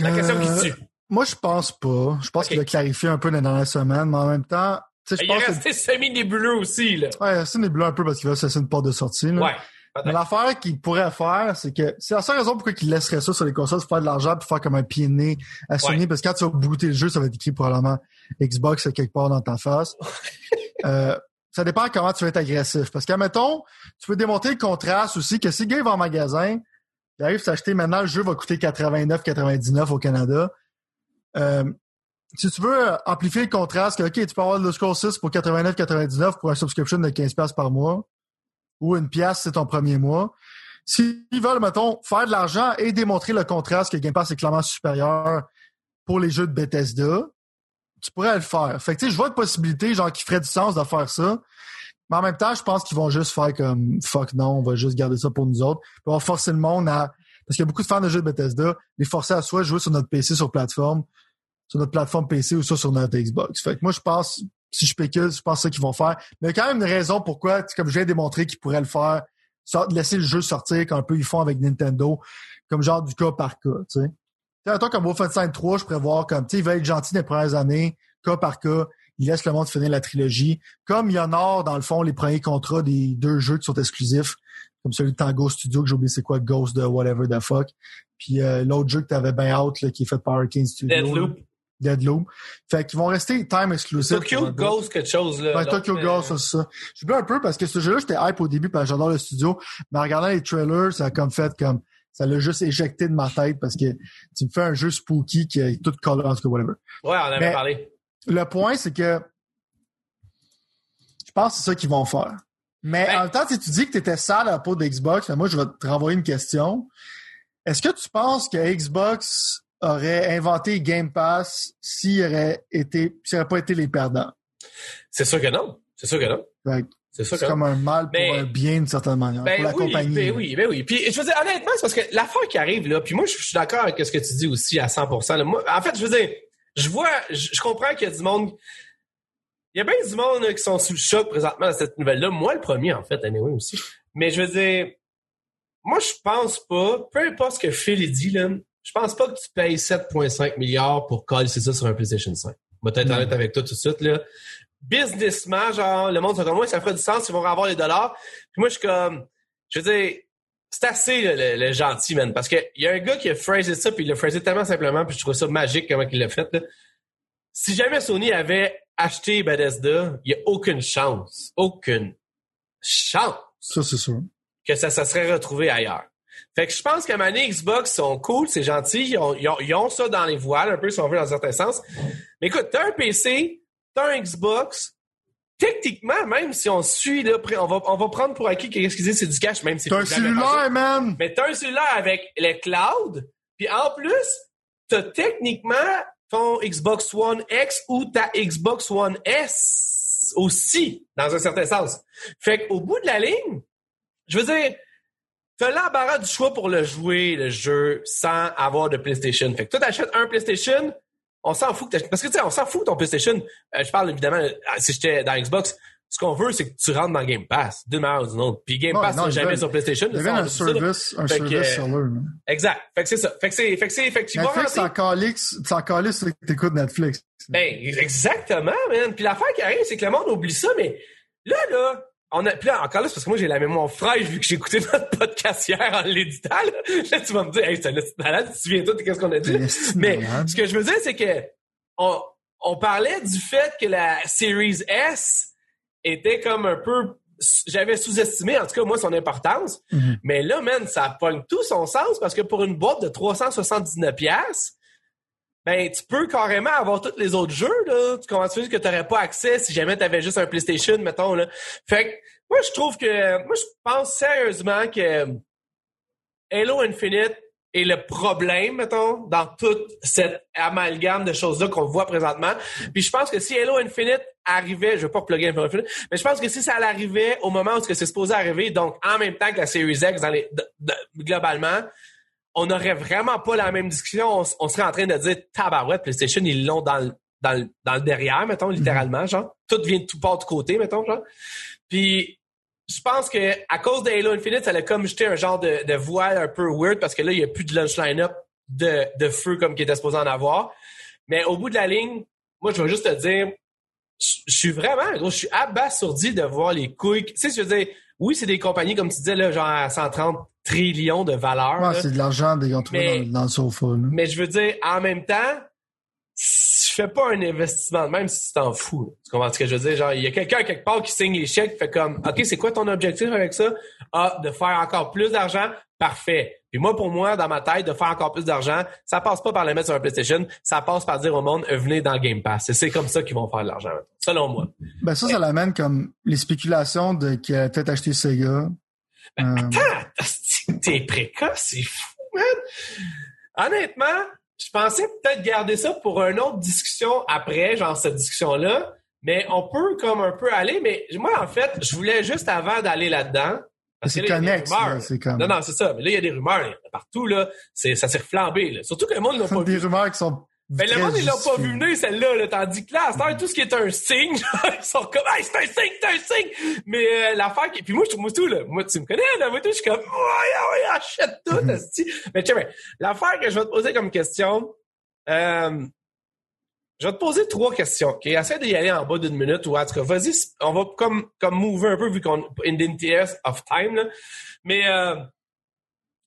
La question qui tue. Euh, moi, je pense pas. Je pense qu'il a clarifié un peu dans la semaine, mais en même temps, je il est resté semi-nébuleux aussi, là. Ouais, c'est nébuleux un peu parce qu'il va cesser une porte de sortie, là. Ouais. Mais l'affaire qu'il pourrait faire, c'est que c'est la seule raison pourquoi il laisserait ça sur les consoles, c'est faire de l'argent pour faire comme un pied nez à Sony, parce que quand tu vas booter le jeu, ça va être écrit probablement Xbox quelque part dans ta face. <laughs> euh, ça dépend comment tu veux être agressif. Parce que, mettons, tu peux démontrer le contraste aussi que si le gars va en magasin, il arrive à s'acheter maintenant, le jeu va coûter 89,99 au Canada. Euh, si tu veux amplifier le contraste, que, OK, tu peux avoir le Score 6 pour 89,99 pour un subscription de 15$ par mois, ou une pièce, c'est ton premier mois. S'ils veulent, mettons, faire de l'argent et démontrer le contraste que Game Pass est clairement supérieur pour les jeux de Bethesda, tu pourrais le faire. Fait que, tu sais, je vois une possibilité, genre, qui ferait du sens de faire ça. Mais en même temps, je pense qu'ils vont juste faire comme fuck non, on va juste garder ça pour nous autres. Puis on va forcer le monde à. Parce qu'il y a beaucoup de fans de jeux de Bethesda, les forcer à soit jouer sur notre PC sur plateforme, sur notre plateforme PC ou soit sur notre Xbox. Fait que moi, je pense, si je spécule, je pense que ça qu'ils vont faire. Mais il y a quand même une raison pourquoi, comme je viens de démontrer qu'ils pourraient le faire, laisser le jeu sortir comme un peu ils font avec Nintendo, comme genre du cas par cas, tu sais. Toi, comme Wolfenstein 3, je pourrais voir comme, tu sais, il va être gentil les premières années, cas par cas, il laisse le monde finir la trilogie. Comme il y en a, dans le fond, les premiers contrats des deux jeux qui sont exclusifs, comme celui de Tango Studio, que j'ai oublié c'est quoi, Ghost de whatever the fuck. Puis euh, l'autre jeu que t'avais bien out, là, qui est fait par Arcane Studio. Deadloop. Deadloop. Fait qu'ils vont rester time exclusive. Tokyo Ghost, quelque chose, là. Ouais, Tokyo Ghost, c'est ça. Je suis un peu parce que ce jeu-là, j'étais hype au début parce que j'adore le studio. Mais en regardant les trailers, ça a comme fait comme, ça l'a juste éjecté de ma tête parce que tu me fais un jeu spooky qui est tout color, en tout cas, whatever. Ouais, on avait parlé. Le point, c'est que je pense que c'est ça qu'ils vont faire. Mais ben en même temps, si tu dis que tu étais sale à la peau d'Xbox, moi, je vais te renvoyer une question. Est-ce que tu penses que Xbox aurait inventé Game Pass s'il aurait été, s'il n'aurait pas été les perdants? C'est sûr que non. C'est sûr que non. C'est comme un mal pour un bien d'une certaine manière, ben pour la compagnie. Ben oui, ben oui. Puis je veux dire, honnêtement, c'est parce que l'affaire qui arrive là, puis moi je suis d'accord avec ce que tu dis aussi à 100%. Là. Moi, en fait, je veux dire, je vois, je, je comprends qu'il y a du monde. Il y a bien du monde là, qui sont sous le choc présentement à cette nouvelle-là. Moi, le premier, en fait, anyway, aussi. Mais je veux dire, moi, je pense pas, peu importe ce que Phil il dit, là, je pense pas que tu payes 7,5 milliards pour coller ça sur un PlayStation 5. Je vais être honnête avec toi tout de suite, là. Businessman, genre, le monde, comme moi, ça ferait du sens, ils vont avoir les dollars. Puis moi, je suis comme, je veux dire, c'est assez le, le gentil, man. Parce qu'il y a un gars qui a phrasé ça, puis il l'a phrasé tellement simplement, puis je trouve ça magique comment il l'a fait. Là. Si jamais Sony avait acheté Bethesda, il n'y a aucune chance, aucune chance Ça, c'est sûr. que ça, ça serait retrouvé ailleurs. Fait que je pense qu'à Mané Xbox sont cool, c'est gentil, ils ont, ils, ont, ils ont ça dans les voiles, un peu si on veut dans un certain sens. Mais écoute, t'as un PC, t'as un Xbox, techniquement, même si on suit là, on va, on va prendre pour acquis que qu'est-ce qu'ils disent, c'est du cash, même si T'as un c'est passé. cellulaire, man! Mais t'as un cellulaire avec le cloud, puis en plus, t'as techniquement ton Xbox One X ou ta Xbox One S aussi, dans un certain sens. Fait qu'au bout de la ligne, je veux dire, t'as l'embarras du choix pour le jouer, le jeu, sans avoir de PlayStation. Fait que toi, t'achètes un PlayStation, on s'en fout que. Parce que tu sais, on s'en fout de ton PlayStation. Euh, je parle évidemment, euh, si j'étais dans Xbox, ce qu'on veut, c'est que tu rentres dans Game Pass, d'une manière ou d'une autre. Puis Game Ouais, Pass, c'est jamais sur PlayStation. Il y avait un dit ça, service, un Fait service euh, seller, man. Exact. Fait que c'est ça. Fait que c'est, fait que c'est, fait que tu vas Netflix, t'en calix, t'en calix, c'est que t'écoutes Netflix. Ben, exactement, man. Puis l'affaire qui arrive, c'est que le monde oublie ça, mais là, là, on a, puis là, encore là, c'est parce que moi, j'ai la mémoire fraîche vu que j'ai écouté <laughs> notre podcast hier en l'éditant, là. Là, tu vas me dire, hey, c'est malade, tu te souviens tout de qu'est-ce qu'on a dit? Mais malade. ce que je veux dire, c'est que on, on parlait du fait que la Series S était comme un peu, j'avais sous-estimé, en tout cas, moi, son importance. Mhm. Mais là, man, ça pogne tout son sens parce que pour une boîte de 379 pièces, ben tu peux carrément avoir tous les autres jeux là. Tu commences à dire que tu n'aurais pas accès si jamais tu avais juste un PlayStation, mettons là. Fait que moi je trouve que moi je pense sérieusement que Halo Infinite est le problème, mettons, dans toute cette amalgame de choses-là qu'on voit présentement. Puis je pense que si Halo Infinite arrivait, je veux pas plugger Halo Infinite, mais je pense que si ça arrivait au moment où c'est supposé arriver, donc en même temps que la Series X globalement, on n'aurait vraiment pas la même discussion. On, serait en train de dire tabarouette, PlayStation, ils l'ont dans le, dans, le, dans le derrière, mettons, littéralement, genre. Tout vient de tout part du côté, mettons, genre. Puis je pense que à cause de Halo Infinite, ça a comme jeté un genre de, de voile un peu weird parce que là, il n'y a plus de lunch line-up de, de feu comme qui était supposé en avoir. Mais au bout de la ligne, moi, je vais juste te dire, je je suis vraiment, gros, je suis abasourdi de voir les couilles. Tu sais, je veux dire, oui, c'est des compagnies, comme tu disais, là, genre à 130 trillions de valeur. Ouais, c'est de l'argent qu'ils ont trouvé dans, dans le sofa. là. Mais je veux dire, en même temps, je fais pas un investissement, même si tu t'en fous. là. Tu comprends ce que je veux dire? Genre, il y a quelqu'un quelque part qui signe les chèques, fait comme, OK, c'est quoi ton objectif avec ça? Ah, de faire encore plus d'argent? Parfait. Puis moi, pour moi, dans ma tête, de faire encore plus d'argent, ça passe pas par le mettre sur un PlayStation, ça passe par dire au monde, venez dans Game Pass. Et c'est comme ça qu'ils vont faire de l'argent, selon moi. Ben ça, ça l'amène comme les spéculations de qu'il a peut-être acheté Sega. Euh, Ah, asti, t'es précoce, c'est fou, man. Honnêtement, je pensais peut-être garder ça pour une autre discussion après, genre cette discussion-là. Mais on peut comme un peu aller. Mais moi, en fait, je voulais juste avant d'aller là-dedans. C'est connexe, c'est comme Non, non, c'est ça. Mais là, il y a des rumeurs là, partout, là. Ça s'est reflambé, là. Surtout que le monde l'a <laughs> pas des vu. rumeurs qui sont Ben, le monde, ils l'ont pas vu venir, celle-là, là. Tandis que là, à cette heure, tout ce qui est un signe, <laughs> ils sont comme, hey, c'est un signe, c'est un signe! Mais, euh, l'affaire qui, puis moi, je trouve, moi, tout, là. Moi, tu me connais, là. Moi, tout, je suis comme, ouais, ouais, achète tout, Mhm. Mais, tiens, ben, l'affaire que je vais te poser comme question, euh, je vais te poser trois questions, OK? Essaie d'y aller en bas d'une minute, ou en tout cas, vas-y, on va comme, comme mover un peu, vu qu'on, in the of time, là. Mais, euh,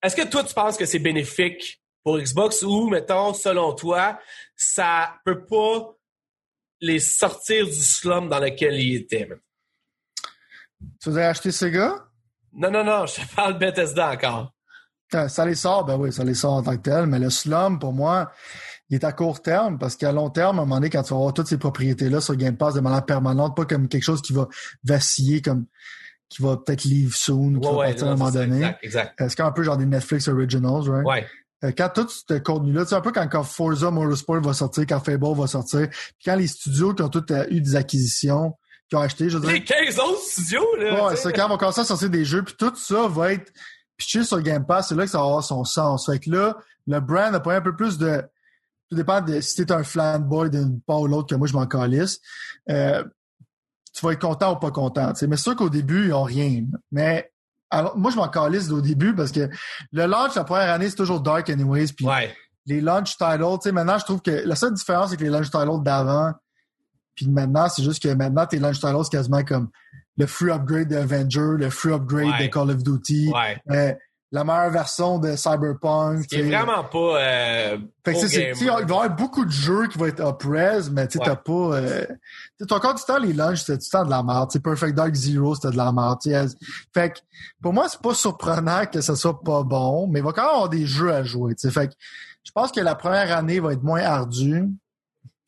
est-ce que toi, tu penses que c'est bénéfique pour Xbox ou, mettons, selon toi, ça peut pas les sortir du slum dans lequel ils étaient? Tu voudrais acheter Sega? Non, non, non, je parle Bethesda encore. Ça les sort, ben oui, ça les sort en tant que tel, mais le slum, pour moi, il est à court terme, parce qu'à long terme, à un moment donné, quand tu vas avoir toutes ces propriétés-là sur Game Pass de manière permanente, pas comme quelque chose qui va vaciller, comme qui va peut-être leave soon, ou qui Ouais, va ouais, partir à un moment c'est donné. Exact, exact. Est-ce un peu genre des Netflix Originals, right? Ouais. Euh, quand tout ce contenu-là, c'est un peu quand, quand Forza Motorsport va sortir, quand Fable va sortir, puis quand les studios qui ont tous euh, eu des acquisitions, qui ont acheté, je veux dire, Les 15 autres studios, là. Ouais, c'est quand on va commencer à sortir des jeux, puis tout ça va être pitché sur Game Pass, c'est là que ça va avoir son sens. Fait que là, le brand a pas un peu plus de tout dépend de si t'es un fanboy d'une part ou l'autre que moi je m'en calisse. Euh, tu vas être content ou pas content. Mais c'est sûr qu'au début, ils ont rien. Mais alors, moi, je m'en calisse au début parce que le launch la première année, c'est toujours dark anyways. Puis les launch titles, tu sais, maintenant, je trouve que la seule différence, c'est que les launch titles d'avant, puis maintenant, c'est juste que maintenant, tes launch titles, c'est quasiment comme le free upgrade de Avenger, le free upgrade de Call of Duty. Euh, la meilleure version de Cyberpunk. C'est vraiment pas. Euh, fait que il va y avoir beaucoup de jeux qui vont être up-res, mais tu sais, t'as pas. Euh, t'as encore du temps, les launches, c'était du temps de la merde. T'sais, Perfect Dark Zero, c'était de la merde. Fait que pour moi, c'est pas surprenant que ça soit pas bon, mais il va quand même avoir des jeux à jouer. T'sais. Fait que je pense que la première année va être moins ardue.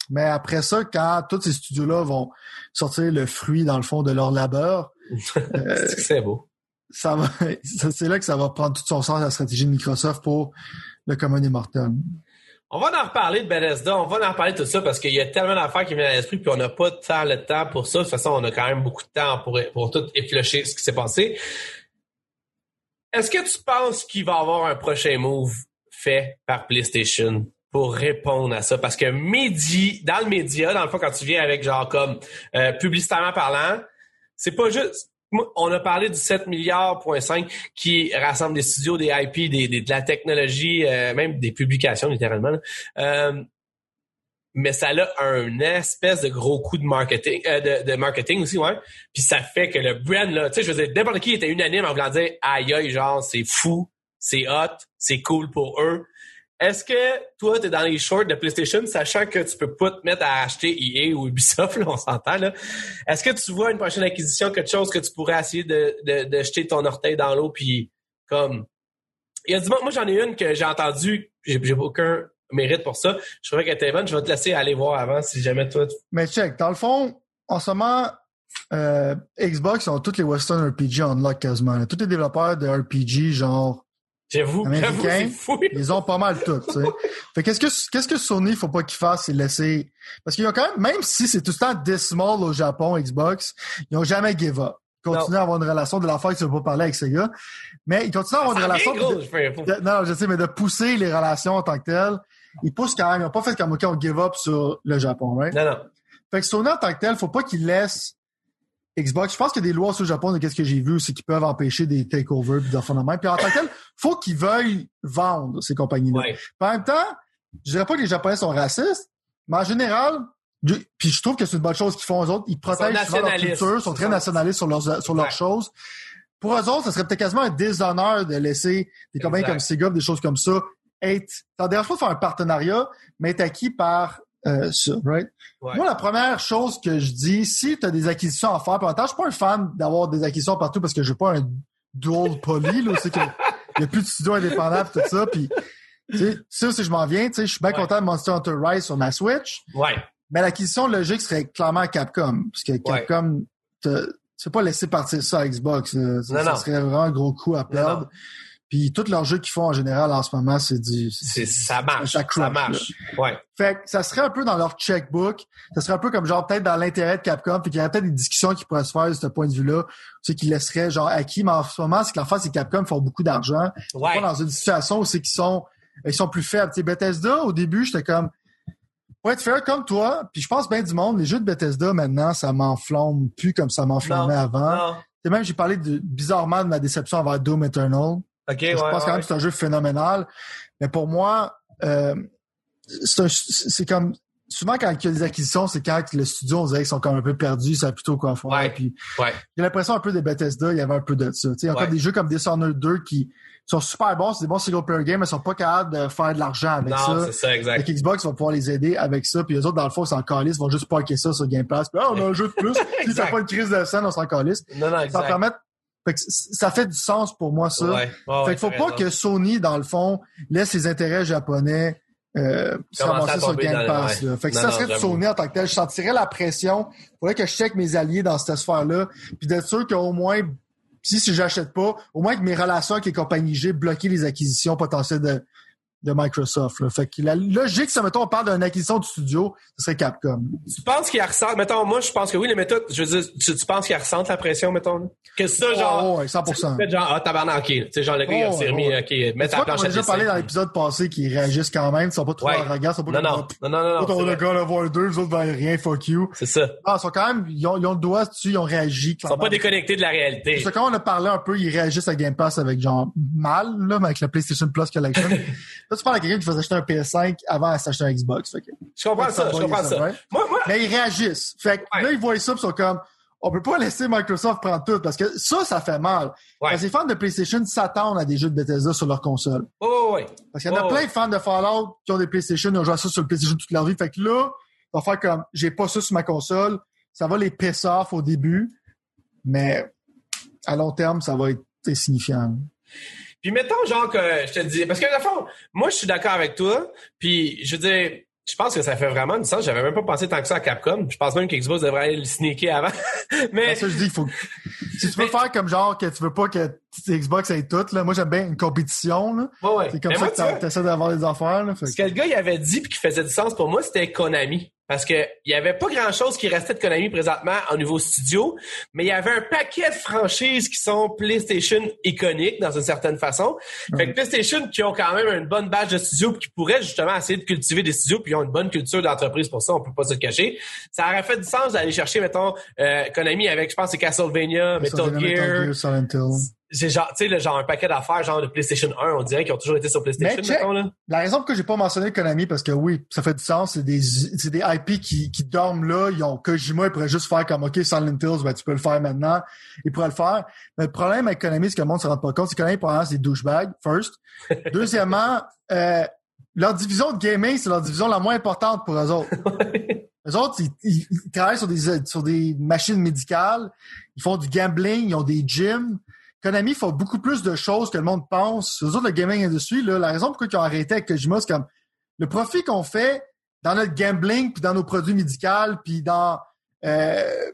Mais après ça, quand tous ces studios-là vont sortir le fruit, dans le fond, de leur labeur. <laughs> euh, c'est beau <laughs> c'est là que ça va prendre tout son sens la stratégie de Microsoft pour le commun mortel. On va en reparler de Bethesda, on va en reparler de tout ça parce qu'il y a tellement d'affaires qui viennent à l'esprit puis on n'a pas tant le temps pour ça. De toute façon, on a quand même beaucoup de temps pour, pour tout effilocher ce qui s'est passé. Est-ce que tu penses qu'il va y avoir un prochain move fait par PlayStation pour répondre à ça? Parce que médi, dans le média, dans le fond, quand tu viens avec genre comme euh, publicitairement parlant, c'est pas juste on a parlé du 7 milliards qui rassemble des studios, des IP, des, de la technologie, euh, même des publications littéralement. Euh, mais ça a un espèce de gros coup de marketing, euh, de, marketing aussi, ouais. Puis ça fait que le brand là, tu sais, je veux dire, n'importe qui était unanime en voulant dire, aïe aïe, genre c'est fou, c'est hot, c'est cool pour eux. Est-ce que toi, tu es dans les shorts de PlayStation, sachant que tu peux pas te mettre à acheter EA ou Ubisoft, <laughs> là, on s'entend, là. Est-ce que tu vois une prochaine acquisition, quelque chose que tu pourrais essayer de, de, jeter ton orteil dans l'eau, puis comme... Il y a du moi j'en ai une que j'ai entendue, j'ai aucun mérite pour ça. Je trouvais qu'elle était je vais te laisser aller voir avant si jamais toi... Mais check, dans le fond, en ce moment, euh, Xbox ont tous les Western RPG en lock quasiment. Tous les développeurs de RPG, genre J'avoue, américains, ils ont pas mal tout, tu sais. Fait qu'est-ce que, qu'est-ce que Sony, faut pas qu'ils fassent, c'est laisser, parce qu'il y a quand même, même si c'est tout le temps dismal au Japon, Xbox, ils ont jamais give up. Ils continuent à avoir une relation de l'affaire tu veux pas parler avec ces gars. Mais ils continuent à avoir une relation de, non, je sais, mais de pousser les relations en tant que telles. Ils poussent quand même. Ils ont pas fait comme OK, on give up sur le Japon, right? Non, non. Fait que Sony en tant que tel, faut pas qu'ils laissent Xbox, je pense qu'il y a des lois sur le Japon de qu'est-ce que j'ai vu, c'est qu'ils peuvent empêcher des takeovers d'enfants de même. Puis en tant que tel, faut qu'ils veuillent vendre ces compagnies-là. En même temps, je dirais pas que les Japonais sont racistes, mais en général, puis je trouve que c'est une bonne chose qu'ils font aux autres. Ils protègent leur culture, sont très nationalistes sur leurs sur leurs choses. Pour eux autres, ça serait peut-être quasiment un déshonneur de laisser des compagnies comme Sega, des choses comme ça, être. Ça dérange pas de faire un partenariat, mais être acquis par euh, ça, right? Moi, la première chose que je dis, si tu as des acquisitions à faire, puis je suis pas un fan d'avoir des acquisitions partout parce que je veux pas un dual poly, là, c'est qu'il n'y a plus de studio indépendant et tout ça, puis tu sais, ça, si je m'en viens, tu sais, je suis bien content de Monster Hunter Rise sur ma Switch. Ouais. Mais l'acquisition logique serait clairement Capcom, parce que Capcom, c'est pas laisser partir ça à Xbox. Ça, serait vraiment un gros coup à perdre. Puis tous leurs jeux qu'ils font en général en ce moment, c'est du. C'est, ça marche. Ça, marche. Ouais. Fait que ça serait un peu dans leur checkbook. Ça serait un peu comme genre peut-être dans l'intérêt de Capcom. Puis qu'il y aurait peut-être des discussions qui pourraient se faire de ce point de vue-là. Tu sais, qui laisseraient genre acquis. Mais en ce moment, c'est que face, c'est que Capcom font beaucoup d'argent. Ouais. Dans une situation où c'est qu'ils sont, ils sont plus faibles. Tu sais, Bethesda, au début, j'étais comme, pour être fair comme toi, puis je pense bien du monde, les jeux de Bethesda maintenant, ça m'enflamme plus comme ça m'enflammait avant. Et même j'ai parlé de, bizarrement de ma déception envers Doom Eternal je pense quand même que c'est un jeu phénoménal. Mais pour moi, euh, c'est comme souvent quand il y a des acquisitions, c'est quand le studio, on dirait qu'ils sont comme un peu perdus, ça plutôt quoi faire. Ouais. Puis, ouais. j'ai l'impression un peu des Bethesda, il y avait un peu de ça. Il y a encore des jeux comme Dishonored 2 qui sont super bons, c'est des bons single player games, mais ils sont pas capables de faire de l'argent avec ça. Non, c'est ça, exact. Xbox va pouvoir les aider avec ça, puis les autres, dans le fond, ils s'en calissent, vont juste parker ça sur Game Pass. Puis, ah, on a un jeu de plus. <laughs> si t'as pas une crise de scène, on s'en calisse. Non, non, exact. Ça permet fait que ça fait du sens pour moi, ça. Ouais, fait qu'il faut pas que Sony, dans le fond, laisse ses intérêts japonais euh, se ramasser sur le Game Pass. Fait que ça serait de Sony en tant que tel, je sentirais la pression. Il faudrait que je check mes alliés dans cette sphère-là. Puis d'être sûr qu'au moins, si, si j'achète pas, au moins que mes relations avec les compagnies G bloquer les acquisitions potentielles de de Microsoft. Là. Fait que la logique, ça mettons, on parle d'une acquisition de studio, ce serait Capcom. Tu penses qu'il ressent, mettons, moi, je pense que oui, les méthodes, je veux dire, tu, tu penses qu'il ressent la pression, mettons? Que ça, genre. Oh, ouais, 100%. Fait genre, ah, tabarnak, ok. Tu sais, genre, le gars, il Oh, s'est remis, ouais. ok, vois qu'on planche a à déjà parlé dans l'épisode passé qu'ils réagissent quand même, ils sont pas trop Ouais. arrogants, ils sont pas Non, non, non, non, a le gars, là, voir deux, les autres, ben, rien, fuck you. c'est ça. Ah, ils sont quand même, ils ont, ils ont le doigt dessus, ils ont réagi. Ils sont pas déconnectés de la réalité. C'est quand on a parlé un peu, ils réagissent à Game Pass avec genre mal, là, mais avec la PlayStation Plus Collection. <laughs> là, tu parles à quelqu'un qui faisait acheter un PS5 avant de s'acheter un Xbox. Fait que, Je comprends ça, je va, comprends ça ça. va. Moi, moi, Mais ils réagissent. Fait que Ouais. là, ils voient ça, ils sont comme, on peut pas laisser Microsoft prendre tout, parce que ça, ça fait mal. Ouais. Parce que les fans de PlayStation s'attendent à des jeux de Bethesda sur leur console. ouais, ouais, ouais. Parce qu'il y en a Oh, plein de fans de Fallout qui ont des PlayStation, ils ont joué à ça sur le PlayStation toute leur vie. Fait que là, ils vont faire comme, j'ai pas ça sur ma console. Ça va les piss off au début, mais à long terme, ça va être insignifiant. Puis mettons, genre, que je te dis, parce que, le fond, moi, je suis d'accord avec toi, puis je veux dire, je pense que ça fait vraiment du sens. J'avais même pas pensé tant que ça à Capcom. Je pense même que Xbox devrait aller le sneaker avant. <laughs> Mais, ça, je dis, il faut. Si tu veux Mais- faire comme genre que tu veux pas que Xbox ait tout, là, moi j'aime bien une compétition. Là. ouais, ouais. C'est comme Mais ça moi, que tu d'avoir des affaires. Là, fait Ce que- que le gars il avait dit puis qui faisait du sens pour moi, c'était Konami. Parce que il y avait pas grand chose qui restait de Konami présentement au niveau studio, mais il y avait un paquet de franchises qui sont PlayStation iconiques dans une certaine façon. Fait que PlayStation qui ont quand même une bonne base de studio puis qui pourraient justement essayer de cultiver des studios puis ils ont une bonne culture d'entreprise pour ça, on peut pas se le cacher. Ça aurait fait du sens d'aller chercher mettons euh, Konami avec je pense c'est Castlevania, Metal Metal Gear, Silent Hill. C'est genre tu sais le genre un paquet d'affaires genre de PlayStation 1, on dirait qu'ils ont toujours été sur PlayStation Mais check. mettons là. La raison pour que j'ai pas mentionné Konami, parce que oui, ça fait du sens, c'est des, c'est des IP qui, qui dorment là, ils ont Kojima, ils pourraient juste faire comme, OK, Silent Hills, ben, tu peux le faire maintenant, ils pourraient le faire. Mais le problème avec Konami, c'est que le monde se rend pas compte, c'est que Konami, premièrement, c'est des douchebags, first. <laughs> Deuxièmement, euh, leur division de gaming, c'est leur division la moins importante pour eux autres. <laughs> Eux autres, ils, ils- ils travaillent sur des, sur des machines médicales, ils font du gambling, ils ont des gyms. Konami font beaucoup plus de choses que le monde pense. Eux autres, le gaming industry, là, la raison pourquoi ils ont arrêté avec Kojima, c'est comme le profit qu'on fait dans notre gambling, puis dans nos produits médicaux, puis dans, euh,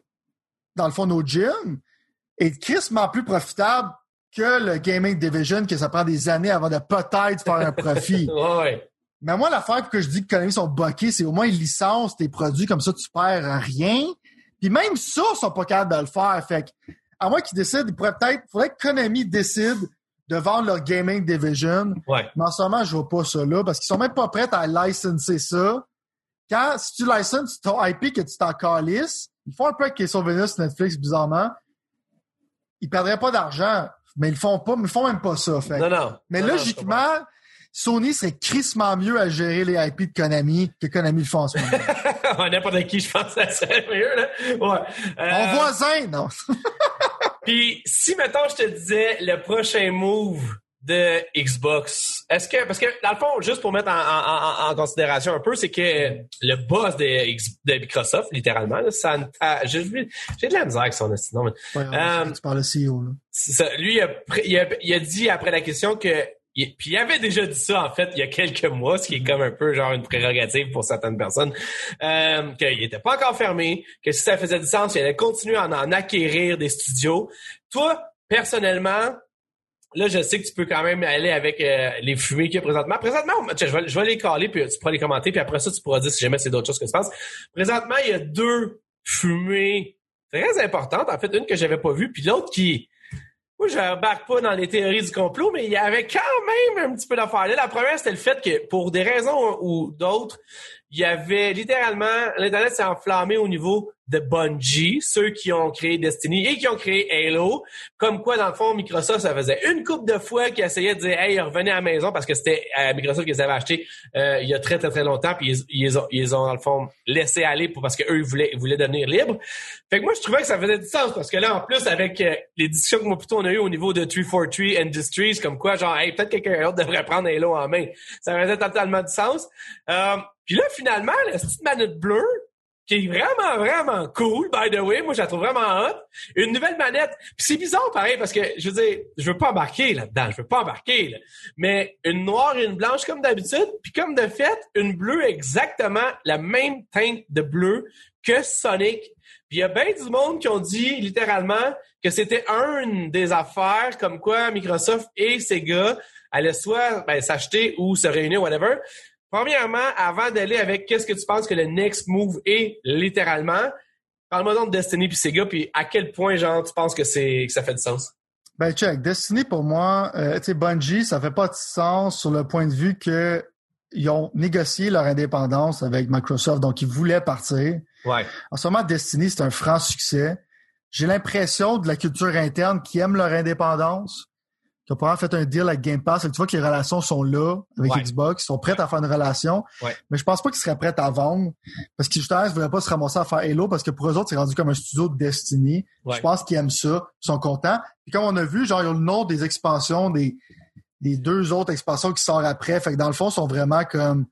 dans le fond, nos gyms, est crissement plus profitable que le gaming division, que ça prend des années avant de peut-être faire un profit. <laughs> Ouais, ouais. Mais moi, l'affaire pour que je dis que Konami sont buckés, c'est au moins ils licencent tes produits, comme ça tu perds rien. Puis même ça, ils sont pas capables de le faire. Fait que, à moins qu'ils décident, il pourrait peut-être, faudrait que Konami décide de vendre leur gaming division. Ouais. Mais en ce moment, je vois pas ça là, parce qu'ils sont même pas prêts à licenser ça. Quand, si tu licenses ton IP que tu t'en calisses, ils font un peu avec Castlevania sur Netflix, bizarrement. Ils perdraient pas d'argent, mais ils font pas, mais ils font même pas ça. Fait Non, non. mais Non, non, je logiquement, Sony serait crissement mieux à gérer les IP de Konami que Konami le fait en ce moment. <laughs> N'importe qui, je pense que ça serait mieux, là. Ouais. Euh, Mon voisin, non. <laughs> <laughs> Puis, si, mettons, je te disais le prochain move de Xbox, est-ce que, parce que, dans le fond, juste pour mettre en, en- en- en considération un peu, c'est que le boss de, de Microsoft, littéralement, là, Santa, j'ai j'ai de la misère avec son nom, mais Ouais, Euh, tu parles de CEO, là. ça. Lui, il a, pr- il, a, il a dit après la question que. Il- puis il avait déjà dit ça, en fait, il y a quelques mois, ce qui est comme un peu genre une prérogative pour certaines personnes, euh, qu'il était pas encore fermé, que si ça faisait du sens, il allait continuer à en, acquérir des studios. Toi, personnellement, là, je sais que tu peux quand même aller avec euh, les fumées qu'il y a présentement. Présentement, je vais, je vais les caler, puis tu pourras les commenter, puis après ça, tu pourras dire si jamais c'est d'autres choses que tu penses. Présentement, il y a deux fumées très importantes. En fait, une que j'avais pas vue, puis l'autre qui... Moi, je embarque pas dans les théories du complot, mais il y avait quand même un petit peu d'affaires. La première, c'était le fait que, pour des raisons ou d'autres, il y avait littéralement... L'Internet s'est enflammé au niveau de Bungie, ceux qui ont créé Destiny et qui ont créé Halo. Comme quoi, dans le fond, Microsoft, ça faisait une coupe de fois qu'ils essayaient de dire « Hey, revenez à la maison » parce que c'était à Microsoft qu'ils avaient acheté euh, il y a très, très, très longtemps, puis ils, ils, ont, ils ont, dans le fond, laissé aller pour, parce qu'eux, ils voulaient, ils voulaient devenir libres. Fait que moi, je trouvais que ça faisait du sens, parce que là, en plus, avec euh, les discussions que moi, plutôt, on a eu au niveau de 343 Industries, comme quoi, genre, hey, peut-être quelqu'un d'autre devrait prendre Halo en main. Ça faisait totalement du sens. Euh, puis là, finalement, la petite manette bleue, qui est vraiment, vraiment cool, by the way. Moi, je la trouve vraiment hot. Une nouvelle manette. Puis c'est bizarre, pareil, parce que, je veux dire, je veux pas embarquer là-dedans. Je veux pas embarquer, là. Mais une noire et une blanche comme d'habitude. Puis comme de fait, une bleue exactement la même teinte de bleu que Sonic. Puis il y a bien du monde qui ont dit, littéralement, que c'était une des affaires comme quoi Microsoft et Sega allaient soit ben, s'acheter ou se réunir, whatever. Premièrement, avant d'aller avec qu'est-ce que tu penses que le next move est littéralement, parle-moi donc de Destiny puis Sega, puis à quel point genre tu penses que c'est que ça fait du sens? Ben check, Destiny pour moi, euh, tu sais Bungie, ça fait pas de sens sur le point de vue que ils ont négocié leur indépendance avec Microsoft, donc ils voulaient partir. Ouais. En ce moment, Destiny, c'est un franc succès. J'ai l'impression de la culture interne qui aime leur indépendance, qui ont probablement fait un deal avec Game Pass. Et tu vois que les relations sont là avec Ouais. Xbox, ils sont prêts à faire une relation. Ouais. Mais je pense pas qu'ils seraient prêts à vendre parce qu'ils justement, ils ne voulaient pas se ramasser à faire Halo parce que pour eux autres, c'est rendu comme un studio de Destiny. Ouais. Je pense qu'ils aiment ça, ils sont contents. Puis comme on a vu, genre, ils ont le nom des expansions, des, des deux autres expansions qui sortent après. Fait que dans le fond, ils sont vraiment comme.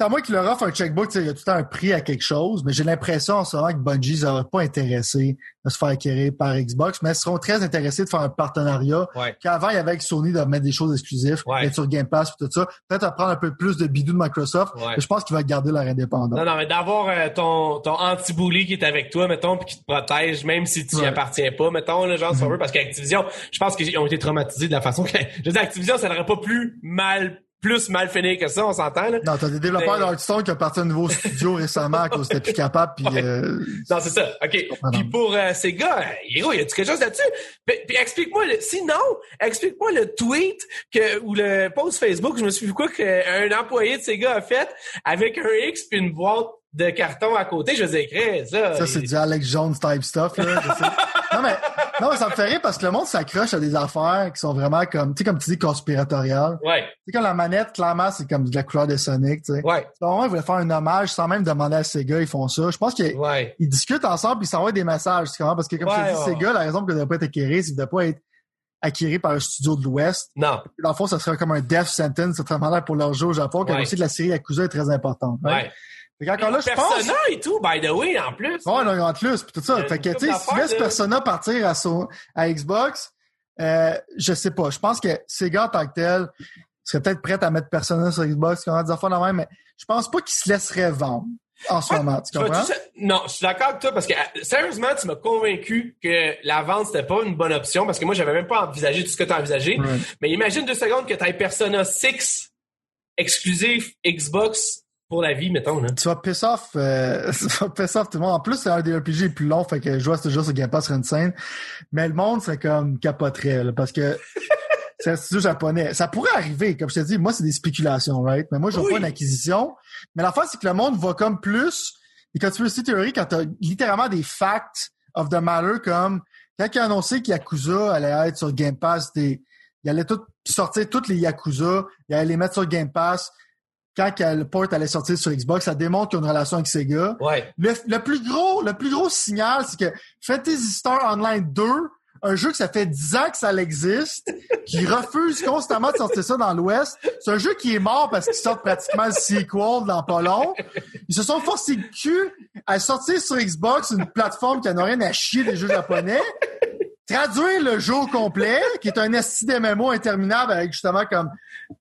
C'est à moi qui leur offre un checkbook, il y a tout le temps un prix à quelque chose, mais j'ai l'impression en ce moment que Bungie n'aurait pas intéressé de se faire acquérir par Xbox, mais ils seront très intéressés de faire un partenariat. Ouais. Qu'avant, il y avait avec Sony de mettre des choses exclusives, Ouais. sur Game Pass et tout ça. Peut-être à prendre un peu plus de bidou de Microsoft, Ouais. mais je pense qu'ils vont garder leur indépendance. Non, non, mais d'avoir euh, ton, ton anti-bully qui est avec toi, mettons, puis qui te protège, même si tu n'y appartiens pas, mettons, là, genre, si on Mhm. veut, parce qu'Activision, je pense qu'ils ont été traumatisés de la façon que, <laughs> je veux dire, Activision, ça n'aurait pas plus mal, plus mal fini que ça, on s'entend, là. Non, t'as des développeurs Mais- d'Hearthstone qui ont parti un nouveau studio récemment à cause plus capables, puis Ouais. euh, Non, c'est ça. OK. Puis pour euh, ces gars, euh, Hiro, y a-tu quelque chose là-dessus? Puis, puis explique-moi, le, sinon, explique-moi le tweet que, ou le post Facebook, je me suis vu quoi, qu'un employé de ces gars a fait avec un X puis une boîte de carton à côté. Je vous ai écrit ça. Ça, c'est du Alex Jones type stuff, là. je sais. <laughs> non, mais, non, mais ça me fait rire parce que le monde s'accroche à des affaires qui sont vraiment comme, tu sais, comme tu dis, conspiratoriales. Ouais, Tu sais, comme la manette, clairement, c'est comme de la couleur de Sonic, tu sais. ouais, Vraiment, ils voulaient faire un hommage sans même demander à Sega, ils font ça. Je pense qu'ils ouais. ils discutent ensemble puis ils s'envoient des messages, tu comprends? Parce que, comme Ouais, te dis, ouais. Sega, la raison pour ne pas être acquéris, c'est qu'ils ne pas être acquéris par un studio de l'Ouest. Non, Dans le fond, ça serait comme un death sentence, c'est vraiment là pour leur jeu au Japon, car aussi que la série Yakuza est très importante. right? ouais. Fait qu'encore là, je pense. Persona et tout, by the way, en plus. Ouais, non, en plus, puis tout ça. Fait que, tu sais, si tu laisses. Persona partir à, son, à Xbox, euh, je sais pas. Je pense que Sega, en tant que tel, serait peut-être prêt à mettre Persona sur Xbox, comment des affaires même, mais je pense pas qu'il se laisserait vendre en ce Ouais, moment. Tu Tu comprends? Non, je suis d'accord avec toi parce que euh, sérieusement, tu m'as convaincu que la vente c'était pas une bonne option parce que moi j'avais même pas envisagé tout ce que tu as envisagé. Ouais. Mais imagine deux secondes que tu as Persona 6 exclusif Xbox pour la vie, mettons. Là. Tu vas piss off, euh, <laughs> tu vas piss off tout le monde. En plus, c'est un des RPG les plus longs, fait que jouer à ce jeu sur Game Pass serait une scène. Mais le monde, c'est comme capoterait, là, parce que <laughs> c'est un studio japonais. Ça pourrait arriver, comme je te dis, moi, c'est des spéculations, right? Mais moi, je vois Oui. pas une acquisition. Mais l'affaire, c'est que le monde va comme plus. Et quand tu veux aussi théorie, quand t'as littéralement des facts of the matter, comme quand il a annoncé qu'Yakuza allait être sur Game Pass, des, il allait tout sortir toutes les Yakuza, il allait les mettre sur Game Pass. Quand que le port allait sortir sur Xbox, ça démontre qu'il y a une relation avec Sega. Ouais. Le, le plus gros, le plus gros signal, c'est que Fantasy Star Online 2, un jeu que ça fait 10 ans que ça existe, <laughs> qui refuse constamment de sortir ça dans l'Ouest. C'est un jeu qui est mort parce qu'ils sortent pratiquement le sequel dans pas long. Ils se sont forcés le cul à sortir sur Xbox une plateforme qui n'a rien à chier des jeux japonais. Traduire le jeu au complet, qui est un esti interminable avec justement comme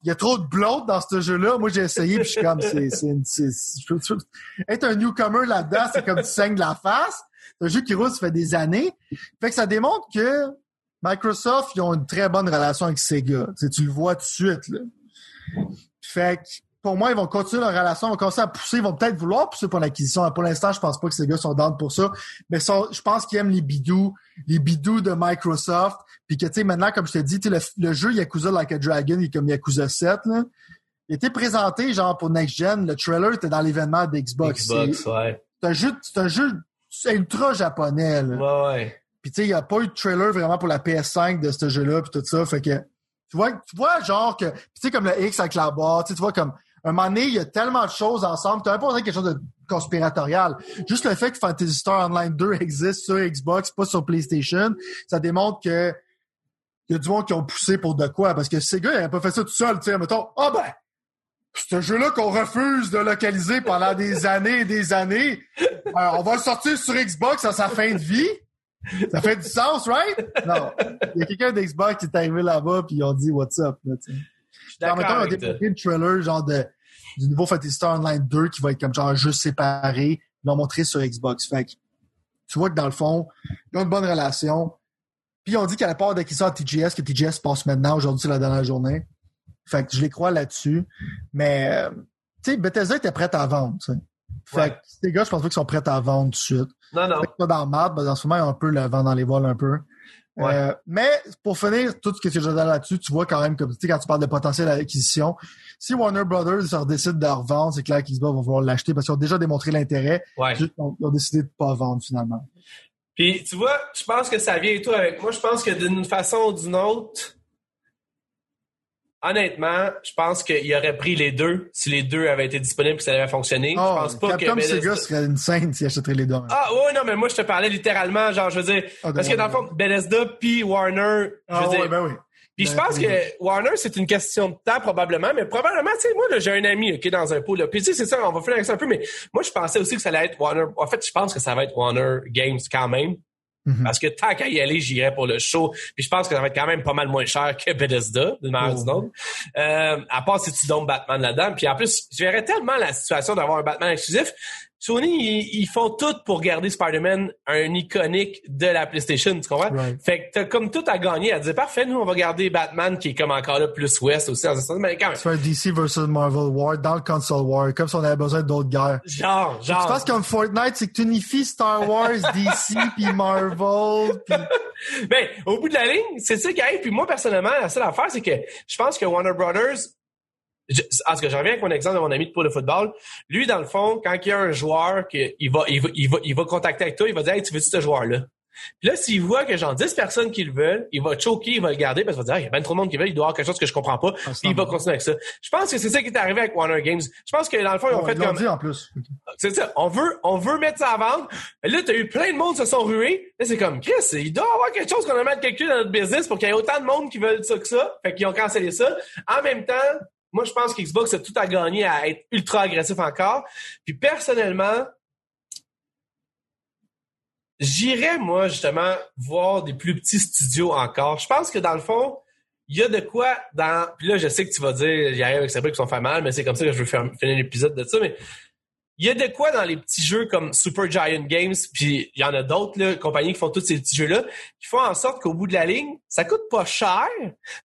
il y a trop de bloat dans ce jeu-là. Moi, j'ai essayé, puis je suis comme, c'est, être un newcomer là-dedans, c'est comme tu saignes de la face. C'est un jeu qui roule, ça fait des années. Fait que ça démontre que Microsoft, ils ont une très bonne relation avec Sega. Tu, sais, tu le vois tout de suite, là. Fait que, pour moi, ils vont continuer leur relation, ils vont commencer à pousser, ils vont peut-être vouloir pousser pour l'acquisition. Pour l'instant, je pense pas que Sega sont down pour ça. Mais sont- je pense qu'ils aiment les bidous, les bidous de Microsoft. Puis que, tu sais, maintenant, comme je te dis, le, le jeu Yakuza Like a Dragon, il est comme Yakuza 7, là. Il était présenté, genre, pour Next Gen. Le trailer était dans l'événement d'Xbox. Xbox, ouais. C'est un jeu, c'est un jeu ultra japonais, là. Ouais, ouais. Puis tu sais, il n'y a pas eu de trailer vraiment pour la PS5 de ce jeu-là, puis tout ça. Fait que tu vois, tu vois genre que, tu sais, comme le X avec la barre, tu vois comme un moment donné, il y a tellement de choses ensemble. Tu n'as pas quelque chose de conspiratorial. Juste le fait que Fantasy Star Online 2 <laughs> existe sur Xbox, pas sur PlayStation, ça démontre que il y a du monde qui ont poussé pour de quoi. Parce que ces gars, ils n'avaient pas fait ça tout seul. Tu sais, mettons, ah ben, ce jeu-là qu'on refuse de localiser pendant des <laughs> années et des années, alors on va le sortir sur Xbox à sa fin de vie. Ça fait du sens, right? Non. Il y a quelqu'un d'Xbox qui est arrivé là-bas puis ils ont dit What's up? Là, tu sais. Je suis En même d'accord temps, on a avec toi. développé une trailer genre de, du nouveau Fantasy Star Online 2 qui va être comme genre un jeu séparé. Ils l'ont montré sur Xbox. Fait que tu vois que dans le fond, ils ont une bonne relation. Puis on dit qu'à la part d'acquisition à TGS, que TGS passe maintenant, aujourd'hui c'est la dernière journée. Fait que je les crois là-dessus. Mais euh, tu sais, Bethesda était prête à vendre. Fait ouais. que ces gars, je pense pas qu'ils sont prêts à vendre tout de suite. Non, non. Pas dans le marde, en ce moment, ils ont un peu le vent dans les voiles un peu. Ouais. Euh, mais pour finir tout ce que j'ai dit là-dessus, tu vois quand même comme tu sais quand tu parles de potentiel acquisition, si Warner Brothers se décide de revendre, c'est clair qu'ils vont vouloir l'acheter parce qu'ils ont déjà démontré l'intérêt. Ouais. Juste, Ils ont décidé de pas vendre finalement. Puis tu vois, je pense que ça vient et tout avec moi. Je pense que d'une façon ou d'une autre, honnêtement, je pense qu'il aurait pris les deux si les deux avaient été disponibles et que ça avait fonctionné. je pense pas Oh, Capcom que Sega Bethesda- serait une scène s'ils achèteraient les deux. Ah ouais, non, mais moi je te parlais littéralement, genre je veux dire, Ah, parce que dans le fond, Bethesda puis Warner, je Ah, veux dire, ouais, ben oui. Puis je Ben, pense oui. que Warner, c'est une question de temps probablement, mais probablement, tu sais, moi, j'ai un ami qui est dans un pôle. Puis tu sais, c'est ça, on va finir avec ça un peu, mais moi, je pensais aussi que ça allait être Warner. En fait, je pense que ça va être Warner Games quand même. Mhm. Parce que tant qu'à y aller, j'irais pour le show. Puis je pense que ça va être quand même pas mal moins cher que Bethesda, d'une manière ou d'une autre. Euh, à part si tu donnes Batman là-dedans. Puis en plus, je verrais tellement la situation d'avoir un Batman exclusif. Sony, ils, ils font tout pour garder Spider-Man un iconique de la PlayStation, tu comprends? Right. Fait que t'as comme tout à gagner à dire, parfait, nous, on va garder Batman qui est comme encore là plus West aussi, en ce sens, mais quand même. C'est un DC versus Marvel War dans le console war, comme si on avait besoin d'autres guerres. Genre, Je genre. pense comme Fortnite, c'est que tu unifies Star Wars, DC, <laughs> puis Marvel, puis Ben, au bout de la ligne, c'est ça qui arrive. Puis moi, personnellement, la seule affaire, c'est que je pense que Warner Brothers, je, en ce que je reviens avec mon exemple de mon ami de pour le football, lui, dans le fond, quand il y a un joueur que il va, il va, il va, il va contacter avec toi, il va dire, hey, tu veux-tu ce joueur-là? Puis là, s'il voit que genre 10 personnes qui le veulent, il va choquer, il va le garder parce qu'il va dire, Ah, il y a bien trop de monde qui veut, il doit avoir quelque chose que je comprends pas. Ah, Puis il va continuer avec ça. Je pense que c'est ça qui est arrivé avec Warner Games. Je pense que dans le fond, ils ont Oh, fait ils l'ont comme, dit en plus. c'est ça. On veut, on veut mettre ça à vendre. Là, t'as eu plein de monde qui se sont rués. Là, c'est comme, Chris, il doit avoir quelque chose qu'on a mal calculé dans notre business pour qu'il y ait autant de monde qui veulent ça que ça. Fait qu'ils ont cancellé ça. En même temps, moi, je pense qu'Xbox a tout à gagner à être ultra agressif encore. Puis personnellement, j'irais, moi, justement, voir des plus petits studios encore. Je pense que dans le fond, il y a de quoi dans. Puis là, je sais que tu vas dire, il y a avec Sabrina qui sont fait mal, mais c'est comme ça que je veux faire, finir l'épisode de ça. Mais il y a de quoi dans les petits jeux comme Super Giant Games, puis il y en a d'autres compagnies qui font tous ces petits jeux-là, qui font en sorte qu'au bout de la ligne, ça coûte pas cher.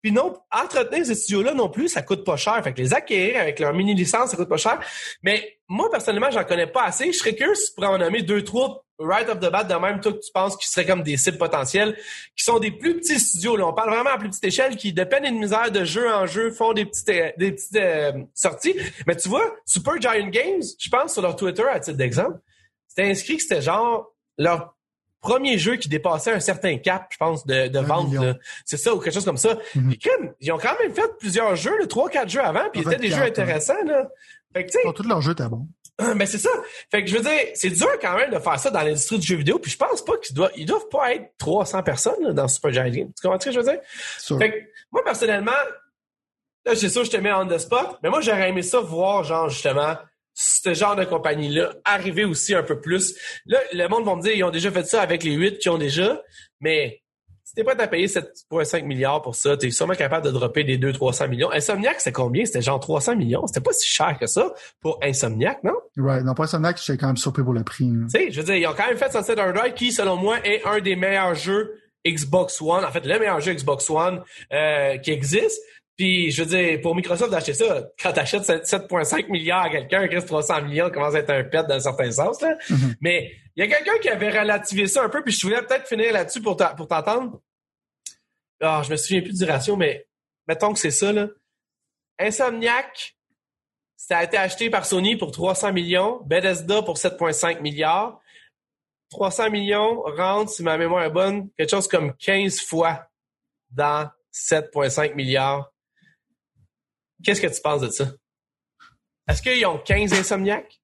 Puis non, entretenir ces studios-là non plus, ça coûte pas cher. Fait que les acquérir avec leur mini licence, ça coûte pas cher. Mais moi personnellement, j'en connais pas assez. Je serais curieux si tu en nommer deux, trois right off the bat de même, toi que tu penses qui seraient comme des cibles potentielles, qui sont des plus petits studios. Là, on parle vraiment à plus petite échelle, qui de peine et de misère de jeu en jeu font des petites euh, des petites euh, sorties. Mais tu vois, Super Giant Games, je pense sur leur Twitter à titre d'exemple, c'était inscrit que c'était genre leur premier jeu qui dépassait un certain cap, je pense, de, de vente. C'est ça, ou quelque chose comme ça. Mhm. Ils ont quand même fait plusieurs jeux, trois, quatre jeux avant, puis En ils étaient fait, des jeux intéressants. Là. Fait que, tu sais, Oh, tout leur jeu était bon. mais <clears throat> c'est ça. Fait que je veux dire, c'est dur quand même de faire ça dans l'industrie du jeu vidéo. Puis je pense pas qu'ils doivent, ils doivent pas être 300 personnes là, dans Super Giant Games. Tu comprends ce que je veux dire? Fait que moi personnellement, là c'est sûr je te mets on the spot, mais moi j'aurais aimé ça voir genre justement ce genre de compagnie-là arriver aussi un peu plus. Là, le monde va me dire ils ont déjà fait ça avec les 8 qui ont déjà, mais si t'es prêt à payer 7,5 milliards pour ça, t'es sûrement capable de dropper des 200-300 millions. Insomniac, c'était combien? C'était genre 300 millions. C'était pas si cher que ça pour Insomniac, non? Right. Non, pas Insomniac, j'étais quand même surpris pour le prix. Tu sais, je veux dire, ils ont quand même fait Sunset Overdrive qui, selon moi, est un des meilleurs jeux Xbox One. En fait, le meilleur jeu Xbox One euh, qui existe. Puis, je veux dire, pour Microsoft d'acheter ça, quand t'achètes 7,5 milliards à quelqu'un, qui reste 300 millions, commence à être un pet dans un certain sens. Là. Mhm. Mais il y a quelqu'un qui avait relativisé ça un peu, puis je voulais peut-être finir là-dessus pour t'entendre. Ah, je me souviens plus du ratio, mais mettons que c'est ça. Là. Insomniac, ça a été acheté par Sony pour 300 millions, Bethesda pour 7,5 milliards. 300 millions rentre, si ma mémoire est bonne, quelque chose comme 15 fois dans 7,5 milliards. Qu'est-ce que tu penses de ça? Est-ce qu'ils ont 15 insomniaques?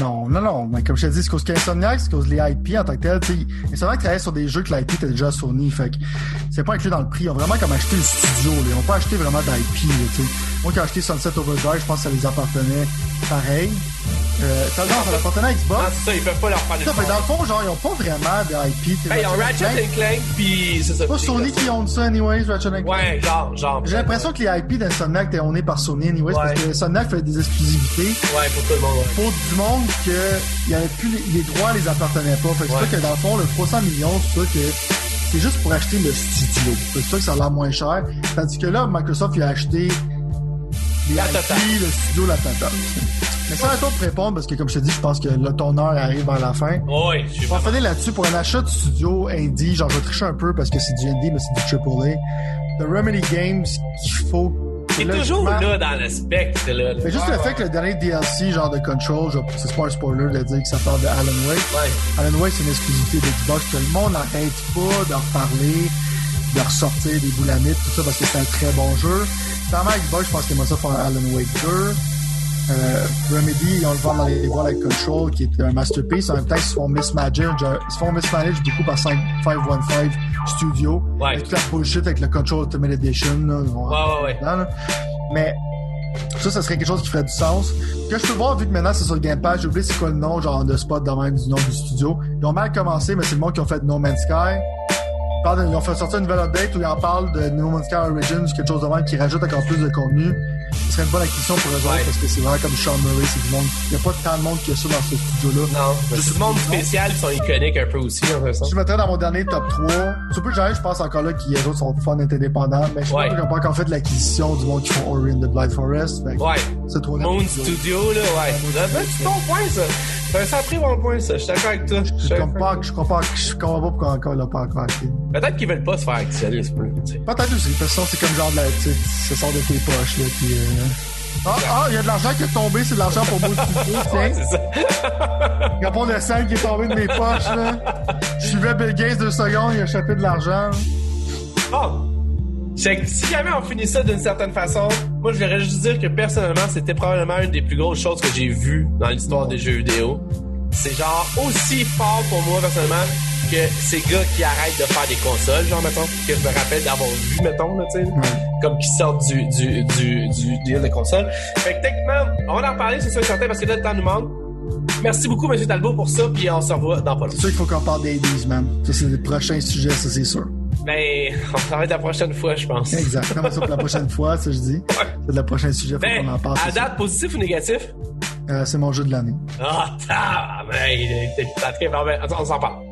Non, non, non. Mais comme je te dis, c'est cause qu'Insomniac, c'est cause les IP en tant que tel. Insomniac travaillait sur des jeux que l'IP était déjà à Sony. Fait que c'est pas inclus dans le prix. Ils ont vraiment comme acheté le studio. Là. Ils ont pas acheté vraiment d'IP. Moi, quand j'ai acheté Sunset Overdrive, je pense que ça les appartenait pareil. Euh, ça, non, ça appartenait à Ah, Xbox. c'est ça, ils peuvent pas leur faire Ça, fait, dans le fond, genre, ils ont pas vraiment d'IP. Ben, ils ont Ratchet Clank. and Clank, puis c'est ça. Pas Sony qui own ça, anyways, Ratchet Clank. Ouais, genre, genre. J'ai l'impression que les IP d'Insomniac étaient ownés par Sony, anyways, parce que Insomniac fait des exclusivités. Ouais, pour tout le monde, pour du monde que y avait plus les, les droits les appartenaient pas. Fait que Ouais. c'est ça que dans le fond, le 300 millions, c'est ça que c'est juste pour acheter le studio. C'est ça que ça a l'air moins cher. Tandis que là, Microsoft, il a acheté les La IP, le studio, la totale. Mais ça, attends pour répondre, parce que comme je te dis, je pense que le ton heure arrive à la fin. Oui, je suis On va finir là-dessus pour un achat de studio indie. Genre, je vais tricher un peu parce que c'est du indie, mais c'est du triple A. The Remedy Games qu'il faut. T'es toujours là dans le spectre, là. Mais juste le fait que le dernier DLC, genre de Control, c'est pas un spoiler de dire que ça parle de Alan Wake. Ouais. Alan Wake, c'est une exclusivité d'Xbox que le monde n'arrête pas d'en reparler, de ressortir des boulamites, tout ça, parce que c'est un très bon jeu. Clairement, Xbox, je pense qu'il aimerait ça faire un Alan Wake 2. Euh, Remedy, ils ont le vent dans les voiles avec Control, qui est un masterpiece. En même temps, ils se font mismanager, genre, ils se font mismanager beaucoup par 5, 515 Studio. Ouais. Avec toute la bullshit avec le Control Ultimate Edition, là. Ouais, ouais, ouais. Mais ça, ça serait quelque chose qui ferait du sens. Que je peux voir, vu que maintenant c'est sur le Game Pass, j'ai oublié c'est quoi le nom, genre de spot de même du nom du studio. Ils ont mal commencé, mais c'est le monde qui ont fait No Man's Sky. De- ils ont fait sortir une nouvelle update où ils en parlent de No Man's Sky Origins, quelque chose de même qui rajoute encore plus de contenu. Ce serait une bonne acquisition pour eux Ouais. autres parce que c'est vraiment comme Sean Murray, c'est du monde. Il n'y a pas tant de monde que ça dans ce studio-là. Non, Juste c'est du monde spécial, ils sont iconiques un peu aussi, en fait. Je mettrais dans mon dernier top 3. Super Giant, je pense encore là qu'ils les autres sont fun et indépendants, mais je Ouais. pense qu'ils n'ont pas encore fait l'acquisition du monde qui font Ori and the Blind Forest. Que Ouais. C'est trop Moon Studio, là, ouais. C'est ton point, ça. C'est un sacré bon point, ça. Je suis d'accord avec toi. Je comprends, je comprends, je comprends pas pourquoi encore il l'a pas encore acheté. Peut-être qu'ils veulent pas se faire actionner, c'est. Peut-être aussi, parce que sinon, c'est comme genre de la, tu ça sort de tes poches, là, puis euh... Ah, ah, il y a de l'argent qui est tombé, c'est de l'argent pour moi, Ouais, c'est ça. Rapport de 5 qui est tombé de mes poches, là. Je suivais Bill Gates deux secondes, il a échappé de l'argent. Bon. Que si jamais on finit ça d'une certaine façon, moi je voudrais juste dire que personnellement, c'était probablement une des plus grosses choses que j'ai vues dans l'histoire des jeux vidéo. C'est genre aussi fort pour moi personnellement que ces gars qui arrêtent de faire des consoles, genre mettons, que je me rappelle d'avoir vu, mettons, là, tu sais, comme qui sortent du, du, du, du deal de console. Fait que techniquement, on va en reparler, c'est sûr et certain, parce que là, le temps nous manque. Merci beaucoup, M. Talbot, pour ça, puis on se revoit dans pas longtemps. C'est sûr qu'il faut qu'on parle des 10, man. Ça, c'est le prochain sujet, ça, c'est sûr. Ben, on être la prochaine fois, je pense. Exact. Mais ça, pour la prochaine fois, ça, je dis. C'est le prochain sujet, faut Ben, qu'on en parle. à date, positif ou négatif? Euh, c'est mon jeu de l'année. Ah, oh, ben, il est- t'es- t'es- t'es- on s'en parle.